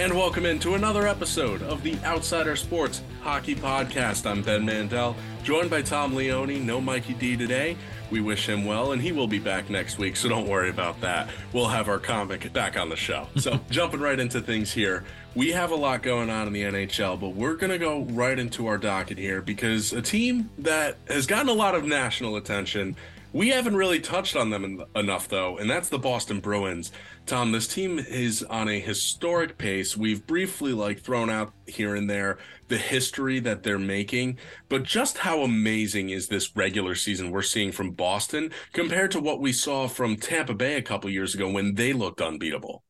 and welcome into another episode of the Outsider Sports Hockey Podcast. I'm Ben Mandel, joined by Tom Leone. No Mikey D today. We wish him well, and he will be back next week, so don't worry about that. We'll have our comic back on the show. So, jumping right into things here, we have a lot going on in the NHL, but we're going to go right into our docket here because a team that has gotten a lot of national attention we haven't really touched on them enough, though, and that's the Boston Bruins. Tom, this team is on a historic pace. We've briefly like thrown out here and there the history that they're making, but just how amazing is this regular season we're seeing from Boston compared to what we saw from Tampa Bay a couple years ago when they looked unbeatable?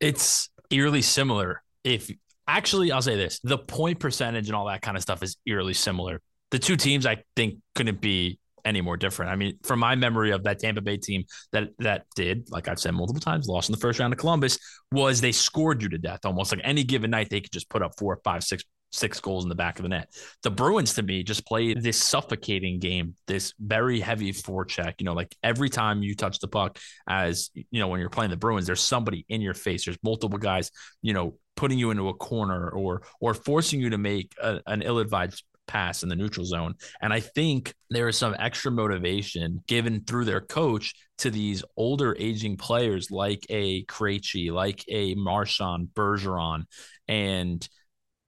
It's eerily similar. If actually, I'll say this: the point percentage and all that kind of stuff is eerily similar. The two teams, I think, couldn't be any more different. I mean, from my memory of that Tampa Bay team that that did, like I've said multiple times, lost in the first round of Columbus, was they scored you to death almost like any given night they could just put up four, five, six, six goals in the back of the net. The Bruins to me just play this suffocating game, this very heavy forecheck. You know, like every time you touch the puck, as you know, when you're playing the Bruins, there's somebody in your face. There's multiple guys, you know, putting you into a corner or or forcing you to make a, an ill-advised pass in the neutral zone. And I think there is some extra motivation given through their coach to these older aging players like a Krejci, like a Marchand, Bergeron, and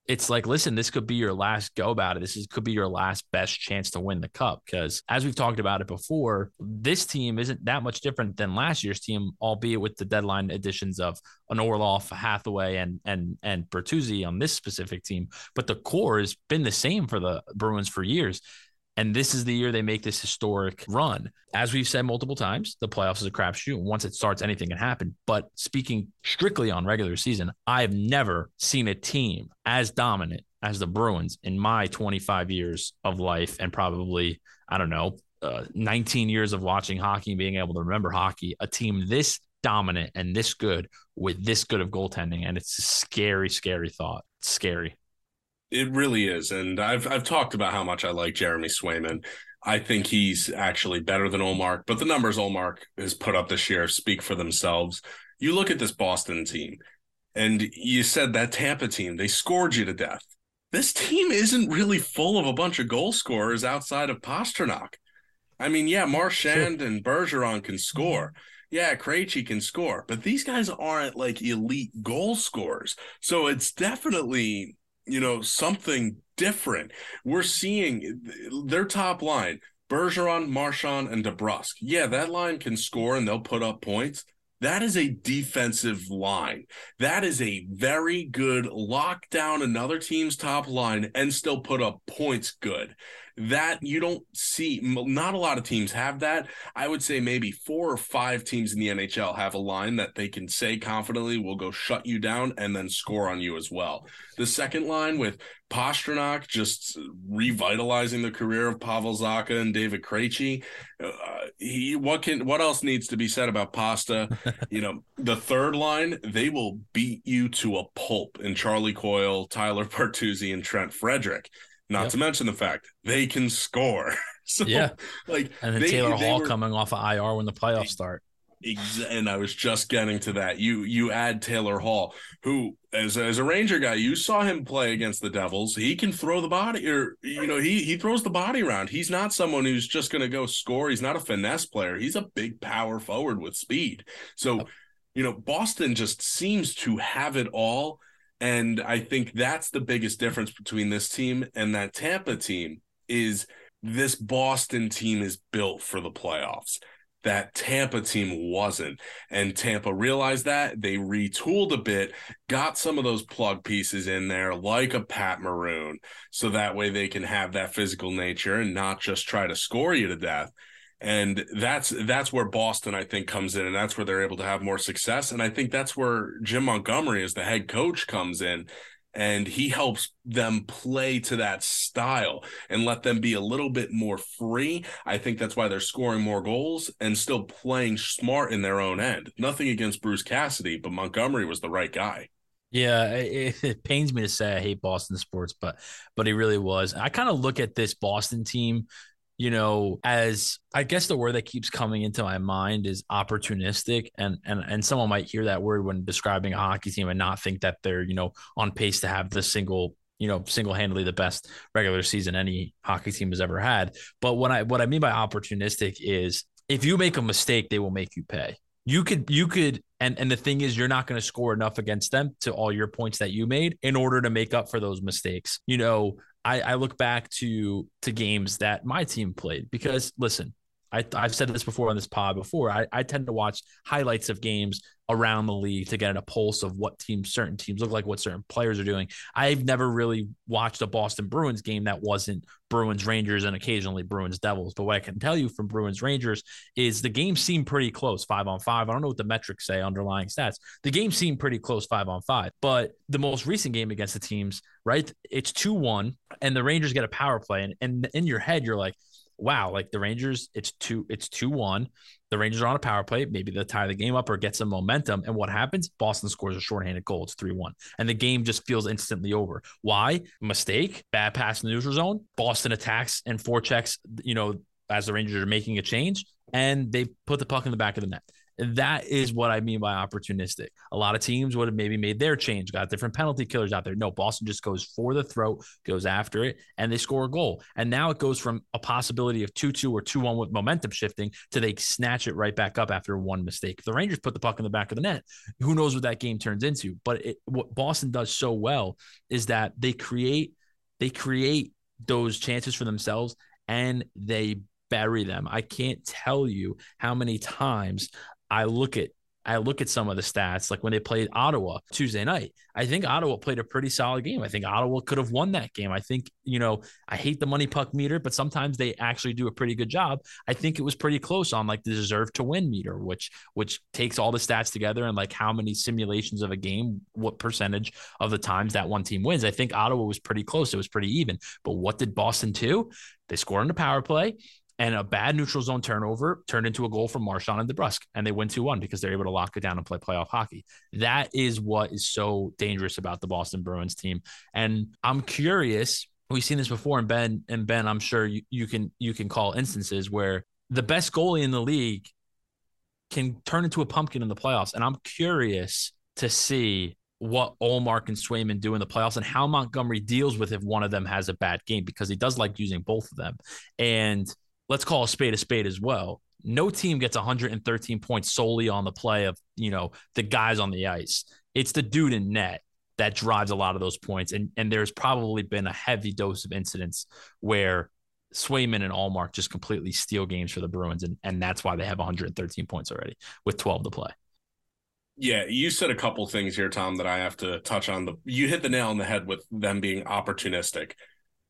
it's like, listen, this could be your last go about it. This is, could be your last best chance to win the cup. Because as we've talked about it before, this team isn't that much different than last year's team, albeit with the deadline additions of an Orlov, Hathaway, and and and Bertuzzi on this specific team. But the core has been the same for the Bruins for years. And this is the year they make this historic run. As we've said multiple times, the playoffs is a crapshoot. Once it starts, anything can happen. But speaking strictly on regular season, I have never seen a team as dominant as the Bruins in my 25 years of life and probably, I don't know, uh, 19 years of watching hockey and being able to remember hockey. A team this dominant and this good with this good of goaltending. And it's a scary, scary thought. It's scary. It really is, and I've I've talked about how much I like Jeremy Swayman. I think he's actually better than Ullmark, but the numbers Ullmark has put up this year speak for themselves. You look at this Boston team, and you said that Tampa team they scored you to death. This team isn't really full of a bunch of goal scorers outside of Pastrnak. I mean, yeah, Marchand sure. and Bergeron can score. Yeah, Krejci can score, but these guys aren't like elite goal scorers. So it's definitely you know, something different. We're seeing their top line, Bergeron, Marchand, and DeBrusk. Yeah, that line can score and they'll put up points. That is a defensive line. That is a very good lock down another team's top line and still put up points good that you don't see not a lot of teams have that i would say maybe four or five teams in the nhl have a line that they can say confidently will go shut you down and then score on you as well the second line with Pastrnak just revitalizing the career of Pavel Zacha and David Krejci. Uh, he what can what else needs to be said about Pasta? you know, the third line they will beat you to a pulp in Charlie Coyle, Tyler Bertuzzi, and Trent Frederic. Not yep. to mention the fact they can score. so yeah, like and then they, Taylor they Hall were, coming off of IR when the playoffs start. and I was just getting to that. You you add Taylor Hall, who as as a Ranger guy, you saw him play against the Devils. He can throw the body, or you know, he he throws the body around. He's not someone who's just going to go score. He's not a finesse player. He's a big power forward with speed. So, you know, Boston just seems to have it all and I think that's the biggest difference between this team and that Tampa team is this Boston team is built for the playoffs. That Tampa team wasn't. And Tampa realized that. They retooled a bit, got some of those plug pieces in there, like a Pat Maroon, so that way they can have that physical nature and not just try to score you to death and that's that's where Boston I think comes in and that's where they're able to have more success and I think that's where Jim Montgomery as the head coach comes in and he helps them play to that style and let them be a little bit more free. I think that's why they're scoring more goals and still playing smart in their own end. Nothing against Bruce Cassidy, but Montgomery was the right guy. Yeah, it, it pains me to say I hate Boston sports, but but he really was. I kind of look at this Boston team you know, as I guess the word that keeps coming into my mind is opportunistic. And and and someone might hear that word when describing a hockey team and not think that they're, you know, on pace to have the single you know, single-handedly the best regular season any hockey team has ever had. But what I what I mean by opportunistic is if you make a mistake, they will make you pay. You could you could and and the thing is you're not going to score enough against them to all your points that you made in order to make up for those mistakes. You know, I, I look back to to games that my team played because listen, I, have said this before on this pod before. I, I tend to watch highlights of games around the league to get a pulse of what teams, certain teams look like, what certain players are doing. I've never really watched a Boston Bruins game that wasn't Bruins Rangers and occasionally Bruins Devils. But what I can tell you from Bruins Rangers is the game seemed pretty close, five on five. I don't know what the metrics say, underlying stats. The game seemed pretty close, five on five. But the most recent game against the teams, right? It's 2 1, and the Rangers get a power play. And, and in your head, you're like, wow, like the Rangers, it's two, it's two one. The Rangers are on a power play. Maybe they'll tie the game up or get some momentum. And what happens? Boston scores a shorthanded goal. It's 3 1. And the game just feels instantly over. Why? Mistake, bad pass in the neutral zone. Boston attacks and forechecks, you know, as the Rangers are making a change, and they put the puck in the back of the net. That is what I mean by opportunistic. A lot of teams would have maybe made their change, got different penalty killers out there. No, Boston just goes for the throat, goes after it, and they score a goal. And now it goes from a possibility of 2 2 or 2 1 with momentum shifting to they snatch it right back up after one mistake. If the Rangers put the puck in the back of the net, who knows what that game turns into? But it, what Boston does so well is that they create they create those chances for themselves and they bury them. I can't tell you how many times I look at I look at some of the stats, like when they played Ottawa Tuesday night. I think Ottawa played a pretty solid game. I think Ottawa could have won that game. I think, you know, I hate the money puck meter, but sometimes they actually do a pretty good job. I think it was pretty close on like the deserve to win meter, which which takes all the stats together and like how many simulations of a game, what percentage of the times that one team wins. I think Ottawa was pretty close. It was pretty even. But what did Boston do? They scored on the power play and a bad neutral zone turnover turned into a goal from Marchand and DeBrusk, and they win 2 1 because they're able to lock it down and play playoff hockey. That is what is so dangerous about the Boston Bruins team. And I'm curious, we've seen this before, and Ben, and Ben, I'm sure you, you can you can call instances where the best goalie in the league can turn into a pumpkin in the playoffs. And I'm curious to see what Ullmark and Swayman do in the playoffs and how Montgomery deals with if one of them has a bad game because he does like using both of them. And let's call a spade a spade as well. No team gets 113 points solely on the play of, you know, the guys on the ice. It's the dude in net that drives a lot of those points. And and there's probably been a heavy dose of incidents where Swayman and Ullmark just completely steal games for the Bruins, and, and that's why they have 113 points already with 12 to play. Yeah, you said a couple things here, Tom, that I have to touch on. The you hit the nail on the head with them being opportunistic.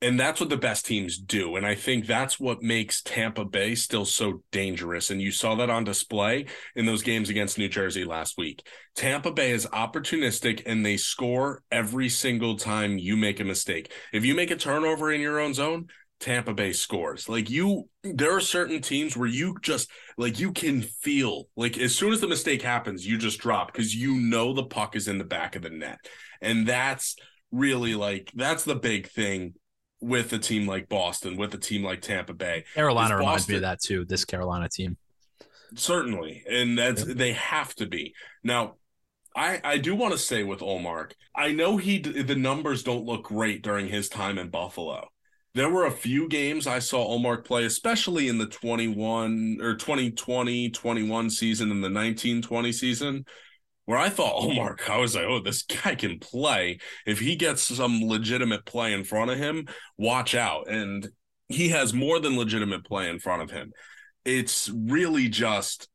And that's what the best teams do. And I think that's what makes Tampa Bay still so dangerous. And you saw that on display in those games against New Jersey last week. Tampa Bay is opportunistic and they score every single time you make a mistake. If you make a turnover in your own zone, Tampa Bay scores. Like you, there are certain teams where you just like you can feel like as soon as the mistake happens, you just drop because you know the puck is in the back of the net. And that's really like that's the big thing with a team like Boston, with a team like Tampa Bay. Carolina reminds me of that too. This Carolina team, certainly, and that's yep. they have to be now. I, I do want to say with Ullmark, I know he the numbers don't look great during his time in Buffalo. There were a few games I saw Ullmark play, especially in the 21 or 2020 21 season and the 1920 season, where I thought, oh, Mark, I was like, oh, this guy can play. If he gets some legitimate play in front of him, watch out. And he has more than legitimate play in front of him. It's really just,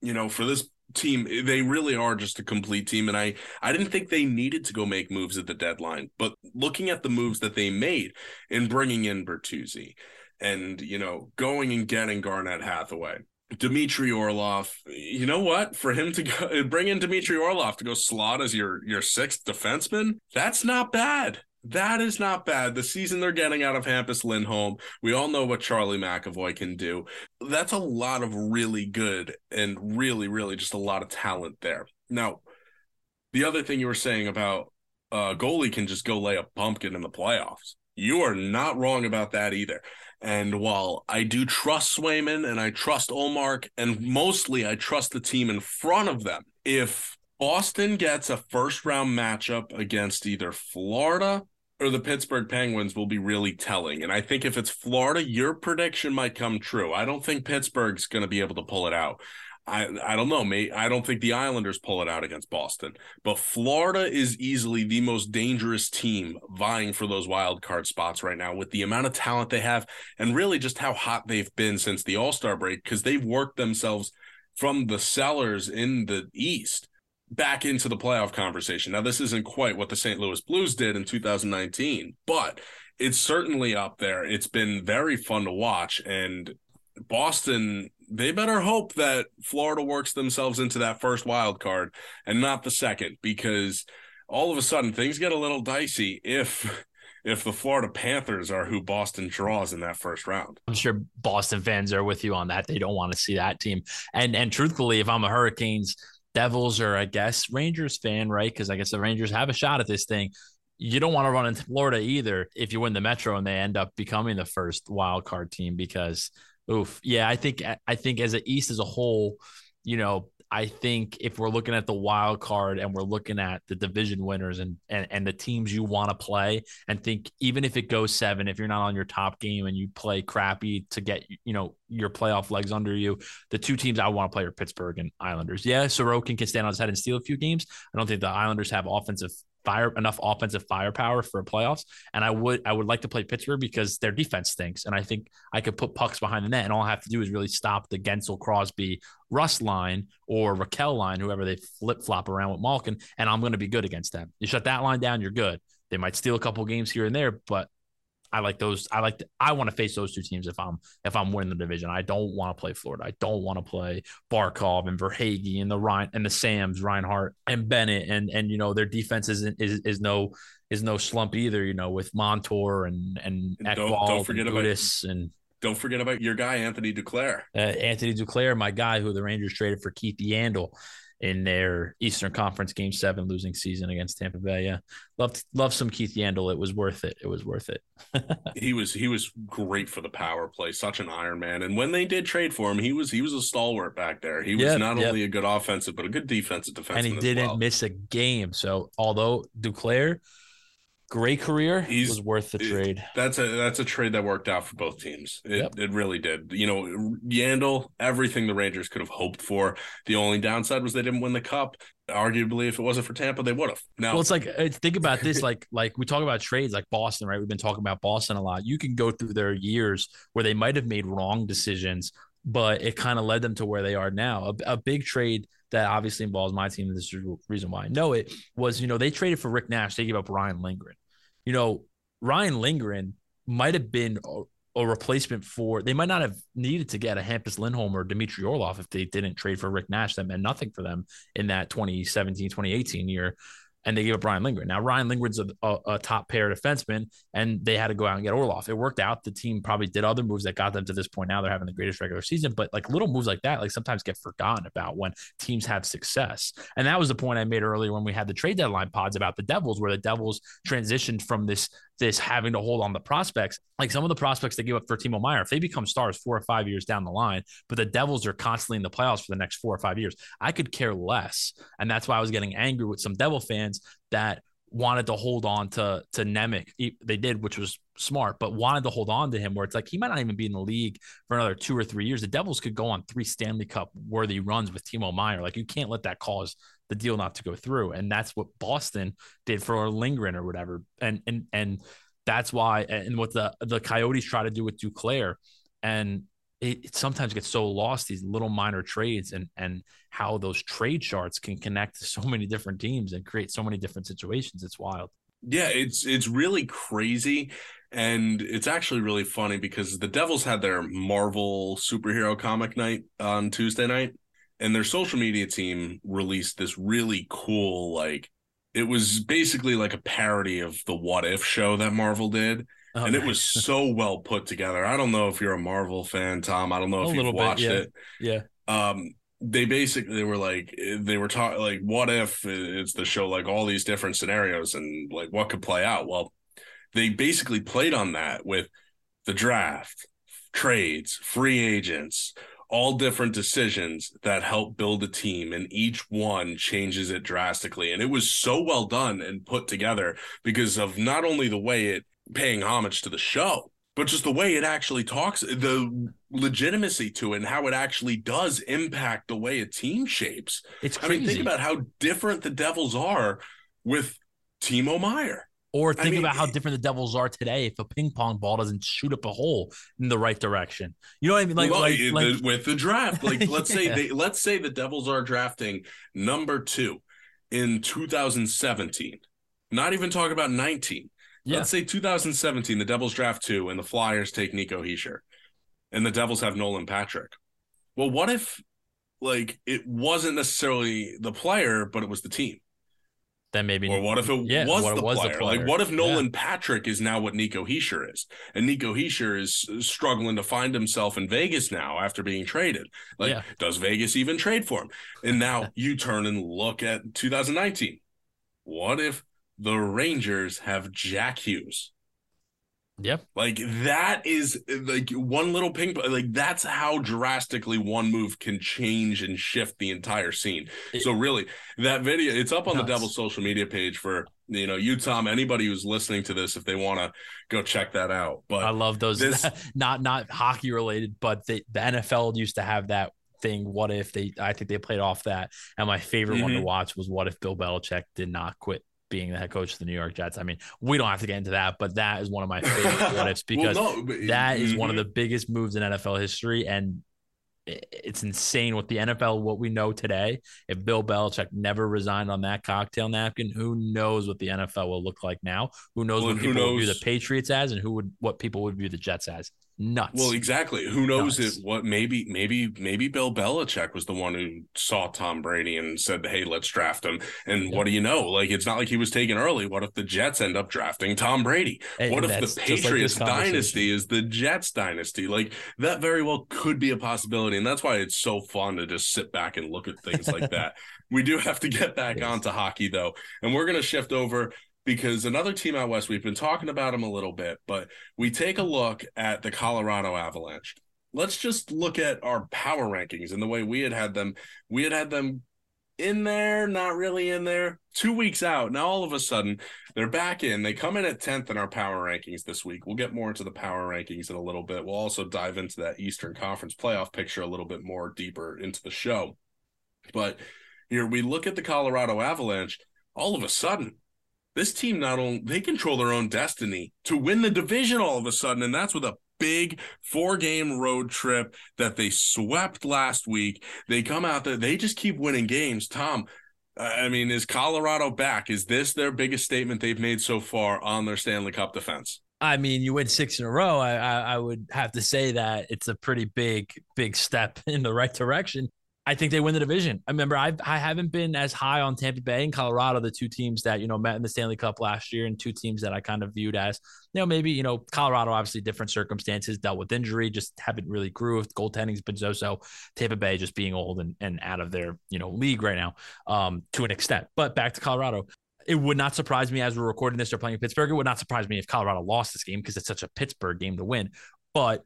you know, for this team, they really are just a complete team. And I, I didn't think they needed to go make moves at the deadline, but looking at the moves that they made in bringing in Bertuzzi and, you know, going and getting Garnet Hathaway Dmitry Orlov, you know what? For him to go, bring in Dmitry Orlov to go slot as your your sixth defenseman, that's not bad. That is not bad. The season they're getting out of Hampus Lindholm, we all know what Charlie McAvoy can do. That's a lot of really good and really, really just a lot of talent there. Now, the other thing you were saying about uh, goalie can just go lay a pumpkin in the playoffs. You are not wrong about that either. And while I do trust Swayman and I trust Ullmark, and mostly I trust the team in front of them, if Boston gets a first round matchup against either Florida or the Pittsburgh Penguins will be really telling. And I think if it's Florida, your prediction might come true. I don't think Pittsburgh's going to be able to pull it out. I I don't know, mate. I don't think the Islanders pull it out against Boston, but Florida is easily the most dangerous team vying for those wild card spots right now with the amount of talent they have and really just how hot they've been since the All-Star break because they've worked themselves from the sellers in the East back into the playoff conversation. Now this isn't quite what the St. Louis Blues did in 2019, but it's certainly up there. It's been very fun to watch and Boston they better hope that Florida works themselves into that first wild card and not the second because all of a sudden things get a little dicey if if the Florida Panthers are who Boston draws in that first round. I'm sure Boston fans are with you on that. They don't want to see that team. And and truthfully, if I'm a Hurricanes, Devils, or I guess Rangers fan, right? Because I guess the Rangers have a shot at this thing. You don't want to run into Florida either if you win the Metro and they end up becoming the first wild card team because Oof. Yeah, I think I think as a East as a whole, you know, I think if we're looking at the wild card and we're looking at the division winners and and, and the teams you want to play and think even if it goes seven, if you're not on your top game and you play crappy to get you know your playoff legs under you, the two teams I want to play are Pittsburgh and Islanders. Yeah, Sorokin can stand on his head and steal a few games. I don't think the Islanders have offensive fire enough offensive firepower for a playoffs. And I would I would like to play Pittsburgh because their defense stinks. And I think I could put pucks behind the net, and all I have to do is really stop the Guentzel Crosby Rust line or Rakell line, whoever they flip flop around with Malkin, and I'm going to be good against them. You shut that line down, you're good. They might steal a couple games here and there, but I like those. I like. I want to face those two teams if I'm if I'm winning the division. I don't want to play Florida. I don't want to play Barkov and Verhaeghe and the Ryan and the Sams, Reinhart and Bennett and and you know their defense is is is no is no slump either. You know with Montour and and Ekblad don't, forget and Gudas and don't forget about your guy Anthony Duclair. Uh, Anthony Duclair, my guy, who the Rangers traded for Keith Yandle in their Eastern Conference Game Seven losing season against Tampa Bay. Yeah, loved love some Keith Yandle. It was worth it. It was worth it. he was he was great for the power play. Such an Iron Man. And when they did trade for him, he was he was a stalwart back there. He was yep, not yep. only a good offensive but a good defensive defenseman. And he didn't well. miss a game. So although Duclair great career. He's was worth the trade. That's a that's a trade that worked out for both teams. It yep. it really did. You know, Yandle, everything the Rangers could have hoped for. The only downside was they didn't win the cup. Arguably, if it wasn't for Tampa, they would have. Now, well, it's like uh, think about this. like like we talk about trades, like Boston, right? We've been talking about Boston a lot. You can go through their years where they might have made wrong decisions, but it kind of led them to where they are now. A, a big trade that obviously involves my team. And This is the reason why I know it was, you know, they traded for Rick Nash. They gave up Ryan Lindgren you know, Ryan Lindgren might have been a, a, replacement for, they might not have needed to get a Hampus Lindholm or Dmitry Orlov if they didn't trade for Rick Nash. That meant nothing for them in that 2017, 2018 year and they gave up Ryan Lindgren. Now Ryan Lindgren's a, a, a, top pair defenseman, and they had to go out and get Orlov. It worked out. The team probably did other moves that got them to this point. Now they're having the greatest regular season, but like little moves like that, like sometimes get forgotten about when teams have success. And that was the point I made earlier when we had the trade deadline pods about the Devils, where the Devils transitioned from this this having to hold on the prospects. Like some of the prospects they give up for Timo Meier, if they become stars four or five years down the line, but the Devils are constantly in the playoffs for the next four or five years, I could care less. And that's why I was getting angry with some Devil fans that wanted to hold on to to Nemec. They did, which was smart, but wanted to hold on to him where it's like he might not even be in the league for another two or three years. The Devils could go on three Stanley Cup worthy runs with Timo Meier. Like you can't let that cause the deal not to go through. And that's what Boston did for Lindgren or whatever. And and and that's why and what the the Coyotes try to do with Duclair. And it, it, sometimes gets so lost these little minor trades and and how those trade charts can connect to so many different teams and create so many different situations. It's wild. Yeah, it's it's really crazy. And it's actually really funny because the Devils had their Marvel superhero comic night on Tuesday night and their social media team released this really cool like it was basically like a parody of the what if show that marvel did oh, and nice. it was so well put together. I don't know if you're a marvel fan tom. I don't know if you've watched bit, yeah. it. Yeah. Um they basically they were like they were talking like what if it's the show like all these different scenarios and like what could play out? Well they basically played on that with the draft, trades, free agents, all different decisions that help build a team and each one changes it drastically. And it was so well done and put together because of not only the way it paying homage to the show but just the way it actually talks the legitimacy to it and how it actually does impact the way a team shapes. It's i mean think about how different the devils are with timo meier Or I think mean, about how different the Devils are today if a ping pong ball doesn't shoot up a hole in the right direction. You know what I mean? Like, Well, like, like with the draft like let's say Yeah. they let's say the devils are drafting number two in 2017 not even talking about 19 yeah, let's say 2017 the devils draft two and the flyers take nico hischier and the devils have nolan patrick well what if like it wasn't necessarily the player but it was the team then maybe. or what if it yeah, was, what the, it was the player? Like, what if Yeah. Nolan Patrick is now what Nico Hischier is, and Nico Hischier is uh, struggling to find himself in Vegas now after being traded? Like, Yeah. does Vegas even trade for him? And now you turn and look at 2019. What if the Rangers have Jack Hughes? Yep. Like that is like one little ping like that's how drastically one move can change and shift the entire scene. It- so really that video it's up on the Devil's social media page for you know you Tom anybody who's listening to this if they want to go check that out. But I love those. this- not not hockey related, but the, the NFL used to have that thing. What if they? I think they played off that. And my favorite one to Mhm. watch was what if Bill Belichick did not quit being the head coach of the New York Jets. I mean, we don't have to get into that, but that is one of my favorite what ifs because well, no, that is one of Mhm. the biggest moves in NFL history, and it's insane what the NFL, what we know today. If Bill Belichick never resigned on that cocktail napkin, who knows what the NFL will look like now? Who knows Well, what people would view the Patriots as, and who would what people would view the Jets as? Nuts. Well, exactly. Who knows Nuts. it? What maybe, maybe, maybe Bill Belichick was the one who saw Tom Brady and said, "Hey, let's draft him." And Yeah. what do you know? Like, it's not like he was taken early. What if the Jets end up drafting Tom Brady? And what if the just like Patriots dynasty is the Jets dynasty? Like that very well could be a possibility, and that's why it's so fun to just sit back and look at things like that. We do have to get back Yes. onto hockey though, and we're going to shift over because another team out west. We've been talking about them a little bit, but we take a look at the Colorado Avalanche. Let's just look at our power rankings and the way we had had them. We had had them in there, not really in there. Two weeks out. Now all of a sudden they're back in. They come in at 10th in our power rankings this week. We'll get more into the power rankings in a little bit. We'll also dive into that Eastern Conference playoff picture a little bit more deeper into the show. But here we look at the Colorado Avalanche. All of a sudden, this team not only they control their own destiny to win the division all of a sudden, and that's with a big four game road trip that they swept last week. They come out there, they just keep winning games. Tom, I mean, is Colorado back? Is this their biggest statement they've made so far on their Stanley Cup defense? I mean, you win six in a row. I, I I would have to say that it's a pretty big big step in the right direction. I think they win the division. I remember I I haven't been as high on Tampa Bay and Colorado, the two teams that you know met in the Stanley Cup last year, and two teams that I kind of viewed as you know maybe you know Colorado obviously different circumstances, dealt with injury, just haven't really grooved. Goaltending's been so so. Tampa Bay just being old and and out of their you know league right now um, to an extent. But back to Colorado it would not surprise me as we're recording this. They're playing Pittsburgh. It would not surprise me if Colorado lost this game because it's such a Pittsburgh game to win. But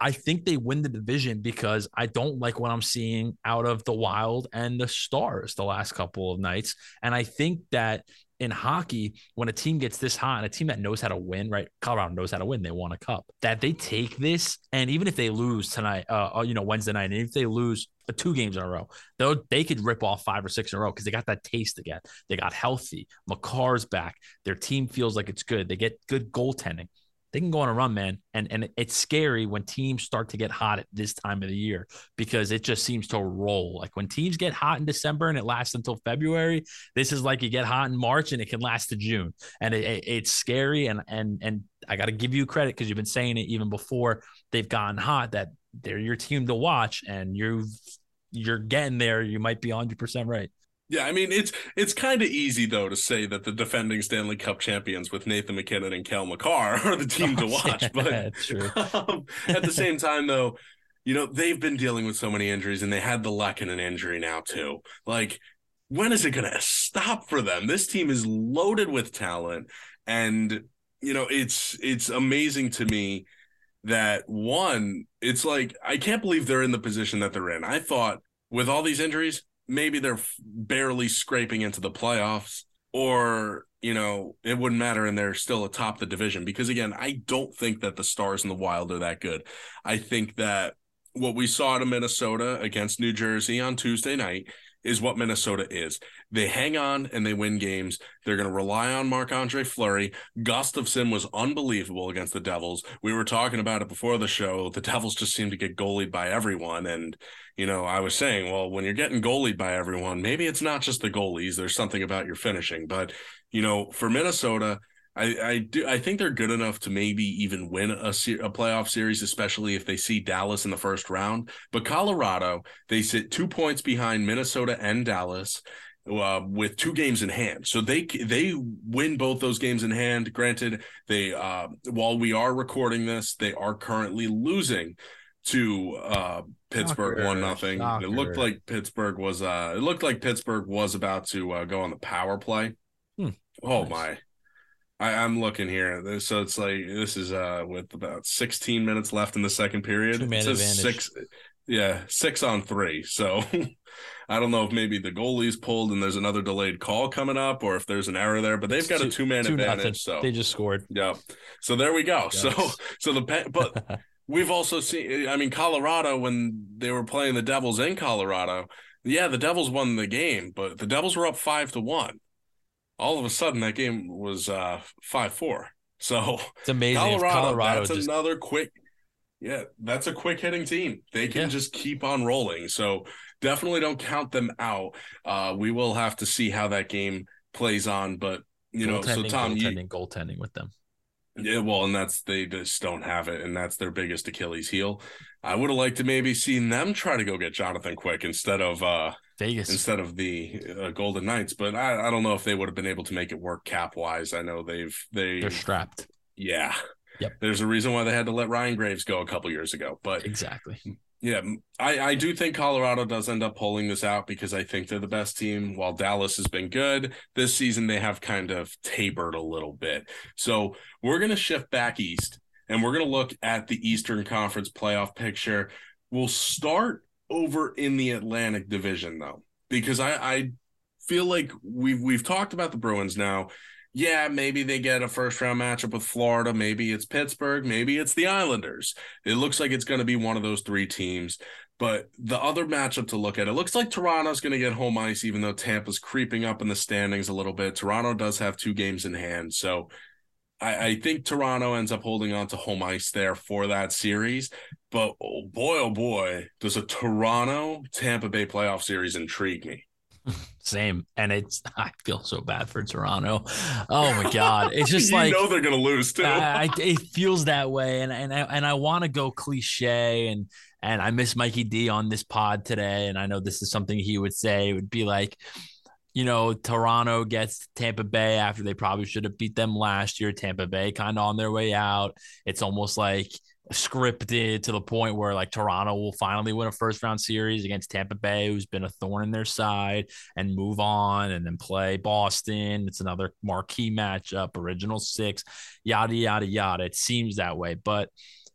I think they win the division because I don't like what I'm seeing out of the Wild and the Stars the last couple of nights. And I think that in hockey, when a team gets this hot and a team that knows how to win, right? Colorado knows how to win. They won a cup. That they take this, and even if they lose tonight, uh, you know, Wednesday night, and if they lose uh, two games in a row, though they could rip off five or six in a row because they got that taste again. They got healthy. Makar's back. Their team feels like it's good. They get good goaltending they can go on a run, man. And and it's scary when teams start to get hot at this time of the year because it just seems to roll. Like when teams get hot in December and it lasts until February, this is like you get hot in March and it can last to June. And it, it, it's scary. And and and I got to give you credit because you've been saying it even before they've gotten hot that they're your team to watch and you've you're getting there. You might be 100 percent right. Yeah, I mean it's it's kind of easy though to say that the defending Stanley Cup champions with Nathan MacKinnon and Cale Makar are the team to watch, Yeah, but true. um, at the same time though, you know they've been dealing with so many injuries, and they had the Lehkonen injury now too. Like, when is it going to stop for them? This team is loaded with talent, and you know, it's it's amazing to me that one, it's like I can't believe they're in the position that they're in. I thought with all these injuries, maybe they're barely scraping into the playoffs or you know it wouldn't matter and they're still atop the division because again i don't think that the stars and the wild are that good. I think that what we saw to minnesota against new jersey on tuesday night is what Minnesota is. They hang on and they win games. They're going to rely on Marc Andre Fleury. Gustavsson was unbelievable against the Devils. We were talking about it before the show. The Devils just seem to get goalied by everyone. And, you know, I was saying, well, when you're getting goalied by everyone, maybe it's not just the goalies. There's something about your finishing. But, you know, for Minnesota, I, I do I think they're good enough to maybe even win a, a playoff series, especially if they see Dallas in the first round. But Colorado, they sit two points behind Minnesota and Dallas. Uh, with two games in hand, so they they win both those games in hand. Granted, they uh, while we are recording this, they are currently losing to uh, Pittsburgh one nothing. It looked like Pittsburgh was uh, it looked like Pittsburgh was about to uh, go on the power play. Hmm. Oh nice. my! I, am looking here. So it's like this is uh with about 16 minutes left in the second period. Two man advantage. Six, yeah, six on three. So I don't know if maybe the goalie's pulled and there's another delayed call coming up, or if there's an error there. But they've it's got two, a two man advantage. Nothing. So they just scored. Yeah. So there we go. So so the but we've also seen. I mean, Colorado when they were playing the Devils in Colorado. Yeah, the Devils won the game, but the Devils were up five to one all of a sudden that game was uh five four. So it's amazing. Colorado, Colorado that's just... another quick. Yeah, that's a quick hitting team. They can yeah. just keep on rolling. So definitely don't count them out. Uh, we will have to see how that game plays on, but you know, so Tom, goaltending, you, goaltending with them. Yeah, well, and that's they just don't have it, and that's their biggest Achilles heel. I would have liked to maybe seen them try to go get Jonathan Quick instead of uh Vegas instead of the uh, Golden Knights, but I, I don't know if they would have been able to make it work cap wise. I know they've they they're strapped. Yeah. Yep. There's a reason why they had to let Ryan Graves go a couple years ago, but exactly. Yeah, I, I do think Colorado does end up pulling this out because I think they're the best team. While Dallas has been good this season, they have kind of tapered a little bit. So we're going to shift back east and we're going to look at the Eastern Conference playoff picture. We'll start over in the Atlantic Division though, because I, I feel like we've we've talked about the Bruins now. Yeah, maybe they get a first round matchup with Florida. Maybe it's Pittsburgh. Maybe it's the Islanders. It looks like it's going to be one of those three teams. But the other matchup to look at, it looks like Toronto's going to get home ice, even though Tampa's creeping up in the standings a little bit. Toronto does have two games in hand. So I, I, think Toronto ends up holding on to home ice there for that series. But oh boy, oh boy, does a Toronto Tampa Bay playoff series intrigue me. Same, and it's I feel so bad for Toronto. Oh my god, it's just you like know they're gonna lose too. I, it feels that way, and and I, and I want to go cliche, and and I miss Mikey D on this pod today, and I know this is something he would say. It would be like, you know, Toronto gets Tampa Bay after they probably should have beat them last year. Tampa Bay kind of on their way out. It's almost like scripted to the point where like Toronto will finally win a first round series against Tampa Bay, who's been a thorn in their side, and move on and then play Boston. It's another marquee matchup, original six, yada, yada, yada. It seems that way. But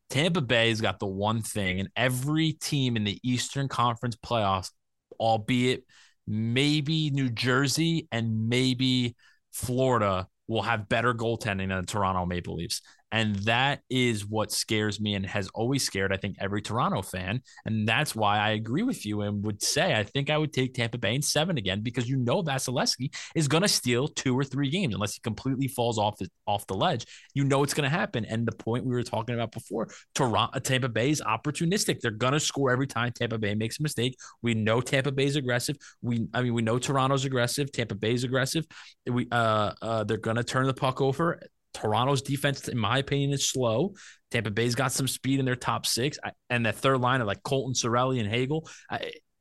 Tampa Bay's got the one thing, and every team in the Eastern Conference playoffs, albeit maybe New Jersey and maybe Florida will have better goaltending than the Toronto Maple Leafs. And that is what scares me and has always scared, I think, every Toronto fan. And that's why I agree with you and would say I think I would take Tampa Bay in seven again because you know Vasilevskiy is going to steal two or three games unless he completely falls off the off the ledge. You know it's going to happen. And the point we were talking about before, Toronto, Tampa Bay is opportunistic. They're going to score every time Tampa Bay makes a mistake. We know Tampa Bay is aggressive. We, I mean, we know Toronto's aggressive. Tampa Bay's aggressive. We, uh, uh, they're going to turn the puck over Toronto's defense, in my opinion, is slow. Tampa Bay's got some speed in their top six, and that third line of like Colton, Cirelli, and Hagel.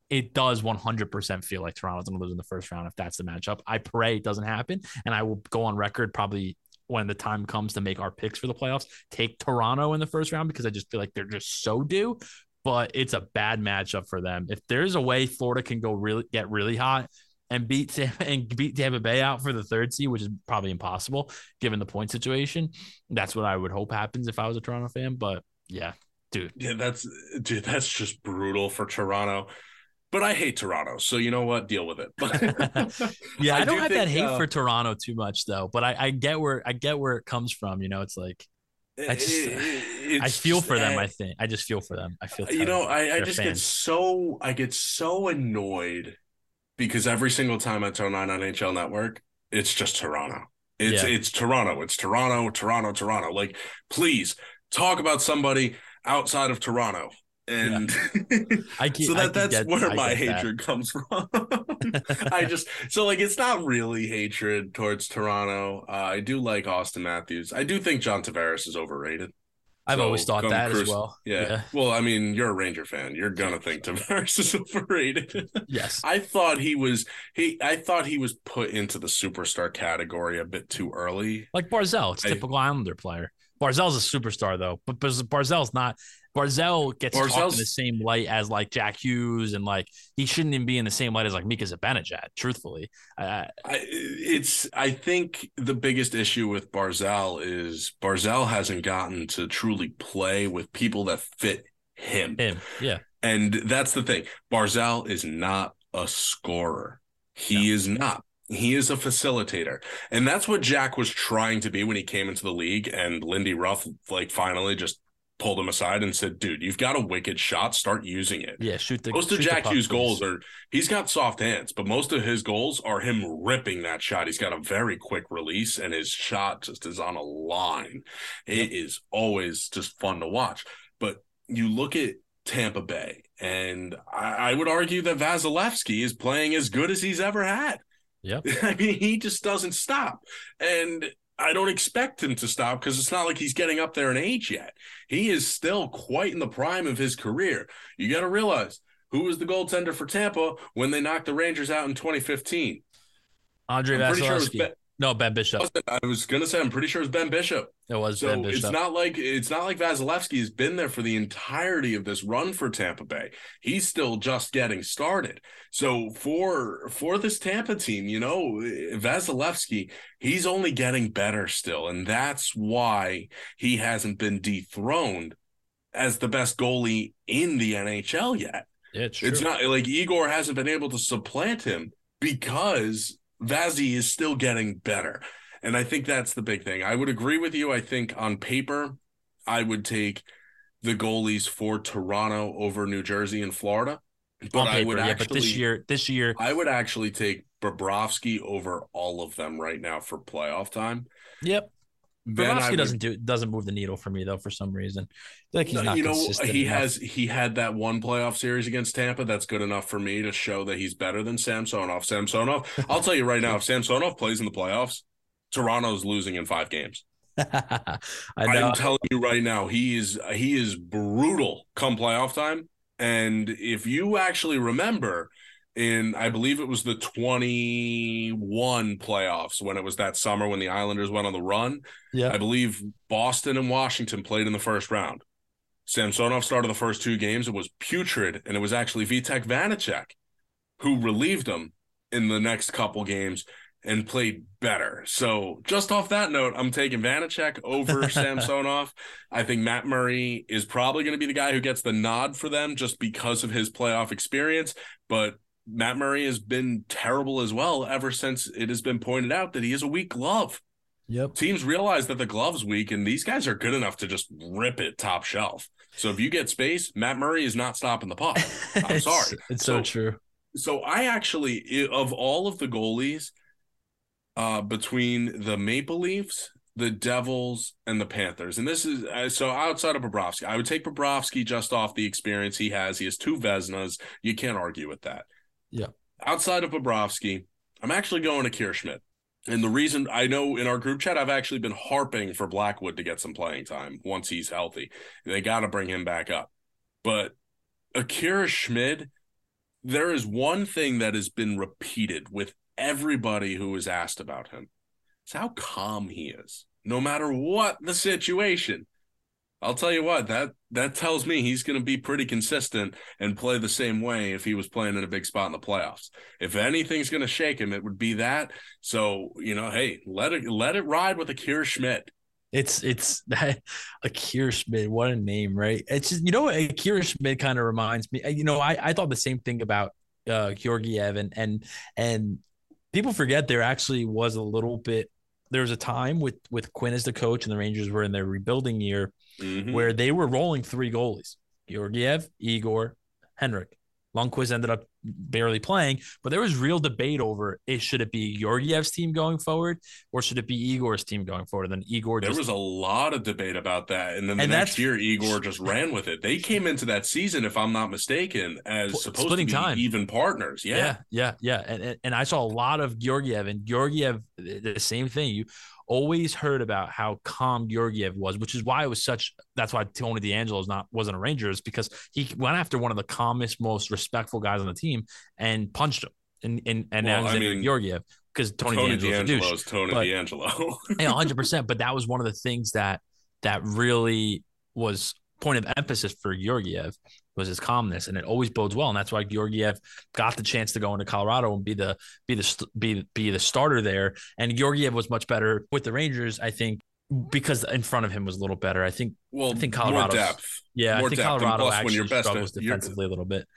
it does 100% feel like Toronto's going to lose in the first round if that's the matchup. I pray it doesn't happen, and I will go on record probably when the time comes to make our picks for the playoffs. Take Toronto in the first round because I just feel like they're just so due. But it's a bad matchup for them. If there's a way Florida can go really get really hot, and beat and beat Tampa Bay out for the third seed, which is probably impossible given the point situation. That's what I would hope happens if I was a Toronto fan. But yeah, dude. Yeah, that's dude, that's just brutal for Toronto. But I hate Toronto, so you know what? Deal with it. yeah, I, I don't do have think, that hate uh, for Toronto too much though. But I, I get where I get where it comes from. You know, it's like I just I feel for them. I think I just feel for them. I feel you know I, I just get so I get so annoyed because every single time I turn on NHL Network, it's just Toronto. It's yeah. it's Toronto. It's Toronto. Toronto. Toronto. Like please talk about somebody outside of Toronto and yeah. I can, so that that's get, where I my hatred that. comes from. I just so like it's not really hatred towards Toronto. Uh, I do like Auston Matthews. I do think John Tavares is overrated. I've so always thought that as well. Yeah. yeah. Well, I mean, you're a Ranger fan. You're gonna think Tavares is overrated. Yes. I thought he was he I thought he was put into the superstar category a bit too early. Like Barzal, it's I, typical Islander player. Barzal's a superstar though, but Barzal's not Barzal gets talked in the same light as like Jack Hughes, and like he shouldn't even be in the same light as like Mika Zibanejad. Truthfully, I, it's I think the biggest issue with Barzal is Barzal hasn't gotten to truly play with people that fit him. Him, yeah, and that's the thing. Barzal is not a scorer. He no. is not. He is a facilitator. And that's what Jack was trying to be when he came into the league. And Lindy Ruff, like, finally just pulled him aside and said, "Dude, you've got a wicked shot. Start using it." Yeah, shoot the. Most of Jack Hughes' goals are he's got soft hands, but most of his goals are him ripping that shot. He's got a very quick release, and his shot just is on a line. It is always just fun to watch. But you look at Tampa Bay, and I, I would argue that Vasilevskiy is playing as good as he's ever had. Yeah, I mean, he just doesn't stop, and I don't expect him to stop because it's not like he's getting up there in age yet. He is still quite in the prime of his career. You got to realize who was the goaltender for Tampa when they knocked the Rangers out in 2015. Andrei Vasilevskiy. No, Ben Bishop. I was gonna say I'm pretty sure it's Ben Bishop. It was so Ben Bishop. It's not like it's not like Vasilevskiy has been there for the entirety of this run for Tampa Bay. He's still just getting started. So for for this Tampa team, you know, Vasilevskiy, he's only getting better still, and that's why he hasn't been dethroned as the best goalie in the NHL yet. Yeah, it's, it's not like Igor hasn't been able to supplant him because Vazzy is still getting better. And I think that's the big thing. I would agree with you. I think on paper, I would take the goalies for Toronto over New Jersey and Florida. But paper, I would yeah, actually, but this year, this year, I would actually take Bobrovsky over all of them right now for playoff time. Yep. Bobrovsky doesn't do doesn't move the needle for me though for some reason. like he's not you know he enough. has he had that one playoff series against Tampa that's good enough for me to show that he's better than Samsonov. Samsonov, I'll tell you right now, if Samsonov plays in the playoffs, Toronto's losing in five games. I am telling you right now, he is he is brutal come playoff time. And if you actually remember, in I believe it was the 21 playoffs when it was that summer when the Islanders went on the run. Yeah. I believe Boston and Washington played in the first round. Samsonov started the first two games. It was putrid, and it was actually Vitek Vanacek who relieved him in the next couple games and played better. So just off that note, I'm taking Vanacek over Samsonov. I think Matt Murray is probably going to be the guy who gets the nod for them just because of his playoff experience. But Matt Murray has been terrible as well ever since it has been pointed out that he is a weak glove. Yep. Teams realize that the glove's weak, and these guys are good enough to just rip it top shelf. So if you get space, Matt Murray is not stopping the puck. I'm it's, sorry. It's so, so, true. So I actually, of all of the goalies, uh, between the Maple Leafs, the Devils, and the Panthers, and this is uh, so outside of Bobrovsky, I would take Bobrovsky just off the experience he has. He has two Vezinas. You can't argue with that. Yeah. Outside of Bobrovsky, I'm actually going to Akira Schmid. And the reason I know in our group chat, I've actually been harping for Blackwood to get some playing time once he's healthy. They got to bring him back up. But Akira Schmid, there is one thing that has been repeated with everybody who is asked about him. It's how calm he is, no matter what the situation. I'll tell you what that that tells me he's going to be pretty consistent and play the same way if he was playing in a big spot in the playoffs. If anything's going to shake him, it would be that. So you know, hey, let it let it ride with Akira Schmid. It's it's Akira Schmid. What a name, right? It's just you know Akira Schmid kind of reminds me. You know, I I thought the same thing about uh Georgiev and and and people forget there actually was a little bit. There was a time with with Quinn as the coach and the Rangers were in their rebuilding year mm-hmm. where they were rolling three goalies Georgiev, Igor, Henrik. Lundqvist ended up barely playing, but there was real debate over it should it be Georgiev's team going forward or should it be Igor's team going forward? And then Igor There just, was a lot of debate about that. And then the and next year Igor just ran with it. They came into that season, if I'm not mistaken, as supposed to be time. even partners. Yeah. Yeah. Yeah. Yeah. And, and I saw a lot of Georgiev and Georgiev, the same thing. You always heard about how calm Georgiev was, which is why it was such. That's why Tony DeAngelo is not wasn't a Ranger, is because he went after one of the calmest, most respectful guys on the team and punched him. And and, and well, now he's I mean, Georgiev because Tony, Tony DeAngelo is Tony but, DeAngelo. yeah, hundred percent. But that was one of the things that that really was point of emphasis for Georgiev was his calmness, and it always bodes well. And that's why Georgiev got the chance to go into Colorado and be the be the be be the starter there. And Georgiev was much better with the Rangers, I think, because in front of him was a little better. I think. Well, I think Colorado. Yeah, more I think depth. Colorado actually when your best struggles defensively a little bit.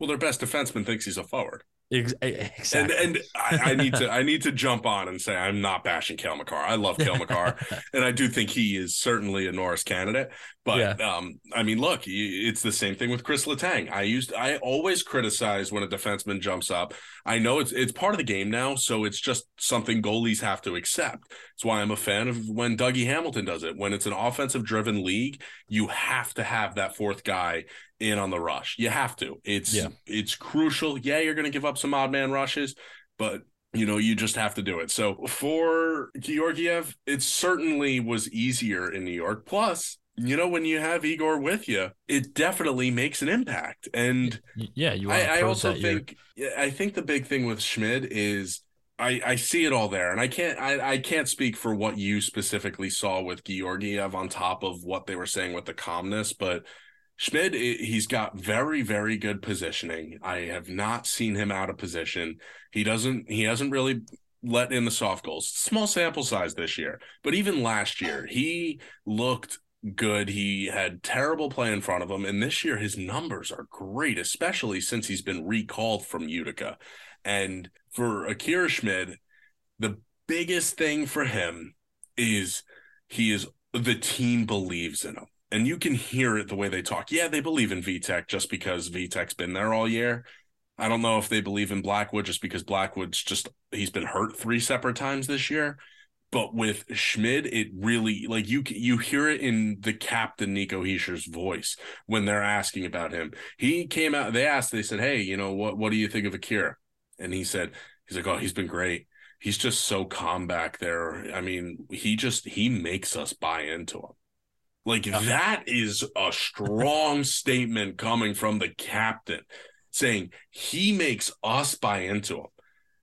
Well, their best defenseman thinks he's a forward. Exactly. And, and I, I, need to I need to jump on and say I'm not bashing Cale Makar. I love Cale Makar, and I do think he is certainly a Norris candidate. But yeah. um, I mean, look, it's the same thing with Chris Letang. I used I always criticize when a defenseman jumps up. I know it's it's part of the game now, so it's just something goalies have to accept. It's why I'm a fan of when Dougie Hamilton does it. When it's an offensive driven league, you have to have that fourth guy in on the rush. You have to. It's yeah. it's crucial. Yeah, you're going to give up some odd man rushes, but you know, you just have to do it. So for Georgiev, it certainly was easier in New York. Plus, you know, when you have Igor with you, it definitely makes an impact. And yeah, you. I, I also think I think the big thing with Schmid is I, I see it all there, and I can't I, I can't speak for what you specifically saw with Georgiev on top of what they were saying with the calmness, but Schmid, eh, he's got very, very good positioning. I have not seen him out of position. He doesn't, he hasn't really let in the soft goals. Small sample size this year, but even last year, he looked good. He had terrible play in front of him. And this year, his numbers are great, especially since he's been recalled from Utica. And for Akira Schmid, the biggest thing for him is he is the team believes in him and you can hear it the way they talk. Yeah, they believe in Vitek just because Vitek's been there all year. I don't know if they believe in Blackwood just because Blackwood's just he's been hurt three separate times this year. But with Schmid, it really like you you hear it in the captain Nico Hischier's voice when they're asking about him. He came out. They asked. They said, "Hey, you know what? What do you think of Akira?" And he said, "He's like, oh, he's been great. He's just so calm back there. I mean, he just he makes us buy into him." Like that is a strong statement coming from the captain saying he makes us buy into him.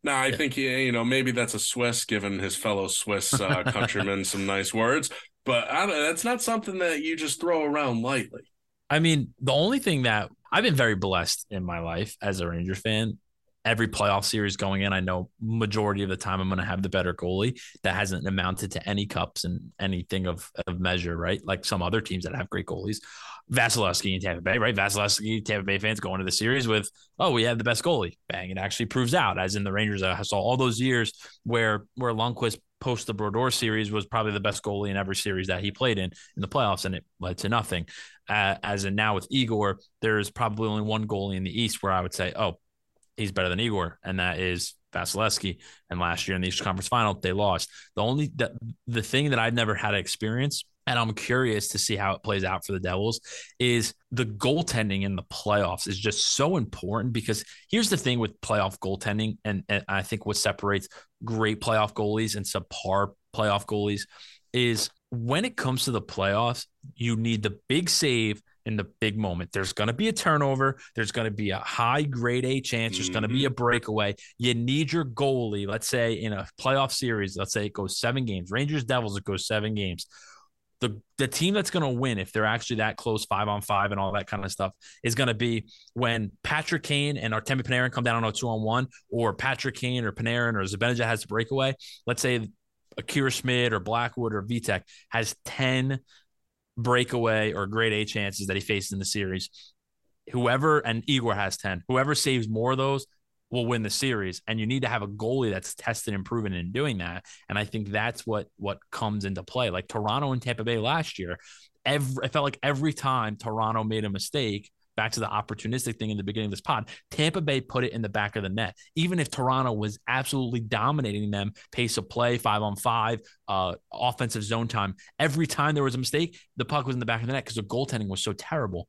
Now, I yeah. think you know maybe that's a Swiss giving his fellow Swiss uh, countrymen some nice words, but that's not something that you just throw around lightly. I mean, the only thing that I've been very blessed in my life as a Ranger fan every playoff series going in, I know majority of the time I'm going to have the better goalie that hasn't amounted to any cups and anything of, of measure, right? Like some other teams that have great goalies. Vasilevskiy in Tampa Bay, right? Vasilevskiy, Tampa Bay fans going to the series with, oh, we have the best goalie. Bang, it actually proves out. As in the Rangers, I saw all those years where where Lundqvist post the Brodeur series was probably the best goalie in every series that he played in in the playoffs, and it led to nothing. Uh, as in now with Igor, there's probably only one goalie in the East where I would say, oh, he's better than Igor, and that is Vasilevskiy. And last year in the Eastern Conference Final, they lost. The only the, the thing that I've never had experience, and I'm curious to see how it plays out for the Devils, is the goaltending in the playoffs is just so important because here's the thing with playoff goaltending, and, and I think what separates great playoff goalies and subpar playoff goalies is when it comes to the playoffs, you need the big save in the big moment. There's going to be a turnover. There's going to be a high grade A chance. There's mm-hmm. going to be a breakaway. You need your goalie. Let's say in a playoff series, let's say it goes seven games. Rangers Devils, it goes seven games. the the team that's going to win if they're actually that close five on five and all that kind of stuff is going to be when Patrick Kane and Artemi Panarin come down on a two on one, or Patrick Kane or Panarin or Zibanejad has a breakaway. Let's say Akira Schmid or Blackwood or Vitek has ten breakaway or grade A chances that he faces in the series. Whoever and Igor has ten. Whoever saves more of those will win the series and you need to have a goalie that's tested and proven in doing that and i think that's what what comes into play like toronto and tampa bay last year every, i felt like every time toronto made a mistake back to the opportunistic thing in the beginning of this pod tampa bay put it in the back of the net even if toronto was absolutely dominating them pace of play five on five uh, offensive zone time every time there was a mistake the puck was in the back of the net because the goaltending was so terrible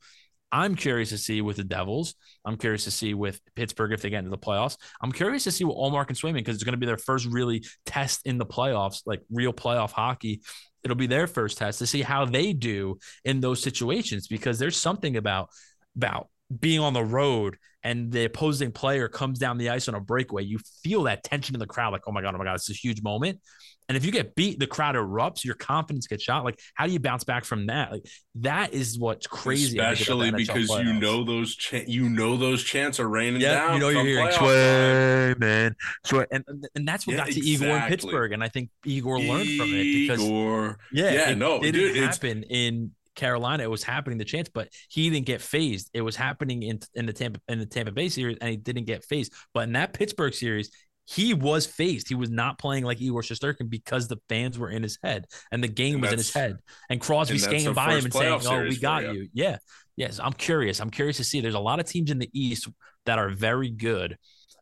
I'm curious to see with the Devils. I'm curious to see with Pittsburgh if they get into the playoffs. I'm curious to see what Ullmark and Swayman because it's going to be their first really test in the playoffs, like real playoff hockey. It'll be their first test to see how they do in those situations because there's something about about being on the road and the opposing player comes down the ice on a breakaway. You feel that tension in the crowd, like, oh my god, oh my god, it's a huge moment. And if you get beat, the crowd erupts, your confidence gets shot. Like, how do you bounce back from that? Like, that is what's crazy. Especially because playoffs. you know those cha- you know those chants are raining yeah, down. You know you're hearing sway, man, sway, and and that's what yeah, got to exactly. Igor in Pittsburgh, and I think Igor learned from it because Igor, yeah, yeah, it, no, it dude, didn't happen in Carolina. It was happening the chance, but he didn't get phased. It was happening in in the Tampa in the Tampa Bay series, and he didn't get phased. But in that Pittsburgh series, he was phased. He was not playing like Igor Shesterkin because the fans were in his head and the game and was in his head. And Crosby skating by him and saying, "Oh, we got you. you." Yeah, yes. I'm curious. I'm curious to see. There's a lot of teams in the East that are very good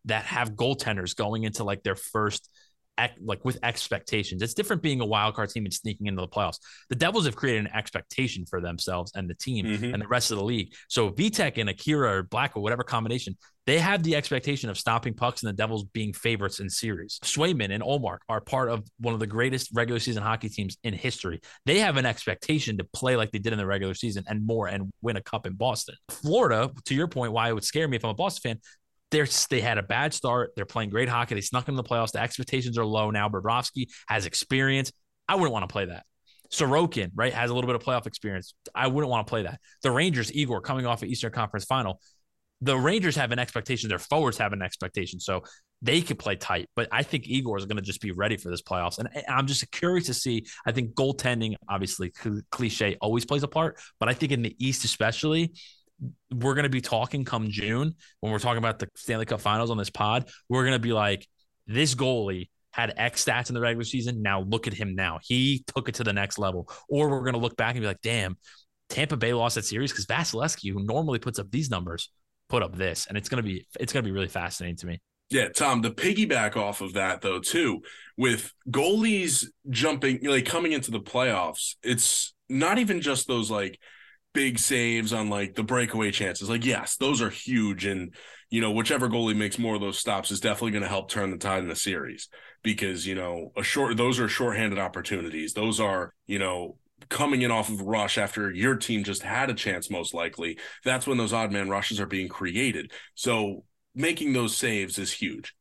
that have goaltenders going into like their first like with expectations. It's different being a wild card team and sneaking into the playoffs. The Devils have created an expectation for themselves and the team mm-hmm. and the rest of the league. So Vitek and Akira or Black or whatever combination, they have the expectation of stopping pucks and the Devils being favorites in series. Swayman and Ullmark are part of one of the greatest regular season hockey teams in history. They have an expectation to play like they did in the regular season and more and win a cup in Boston. Florida, to your point, why it would scare me if I'm a Boston fan, they're, they had a bad start. They're playing great hockey. They snuck into the playoffs. The expectations are low now. Bobrovsky has experience. I wouldn't want to play that. Sorokin, right, has a little bit of playoff experience. I wouldn't want to play that. The Rangers, Igor, coming off an Eastern Conference final. The Rangers have an expectation. Their forwards have an expectation. So they could play tight. But I think Igor is going to just be ready for this playoffs. And I'm just curious to see. I think goaltending, obviously, cliche, always plays a part. But I think in the East, especially, we're going to be talking come June when we're talking about the Stanley Cup finals on this pod. We're going to be like, this goalie had X stats in the regular season. Now look at him now. He took it to the next level. Or we're going to look back and be like, damn, Tampa Bay lost that series because Vasilevskiy, who normally puts up these numbers, put up this. And it's going to be, it's going to be really fascinating to me. Yeah, Tom, the piggyback off of that though, too, with goalies jumping, like coming into the playoffs, it's not even just those like big saves on like the breakaway chances. Like, yes, those are huge. And, you know, whichever goalie makes more of those stops is definitely going to help turn the tide in the series because, you know, a short, those are shorthanded opportunities. Those are, you know, coming in off of rush after your team just had a chance, most likely. That's when those odd man rushes are being created. So making those saves is huge.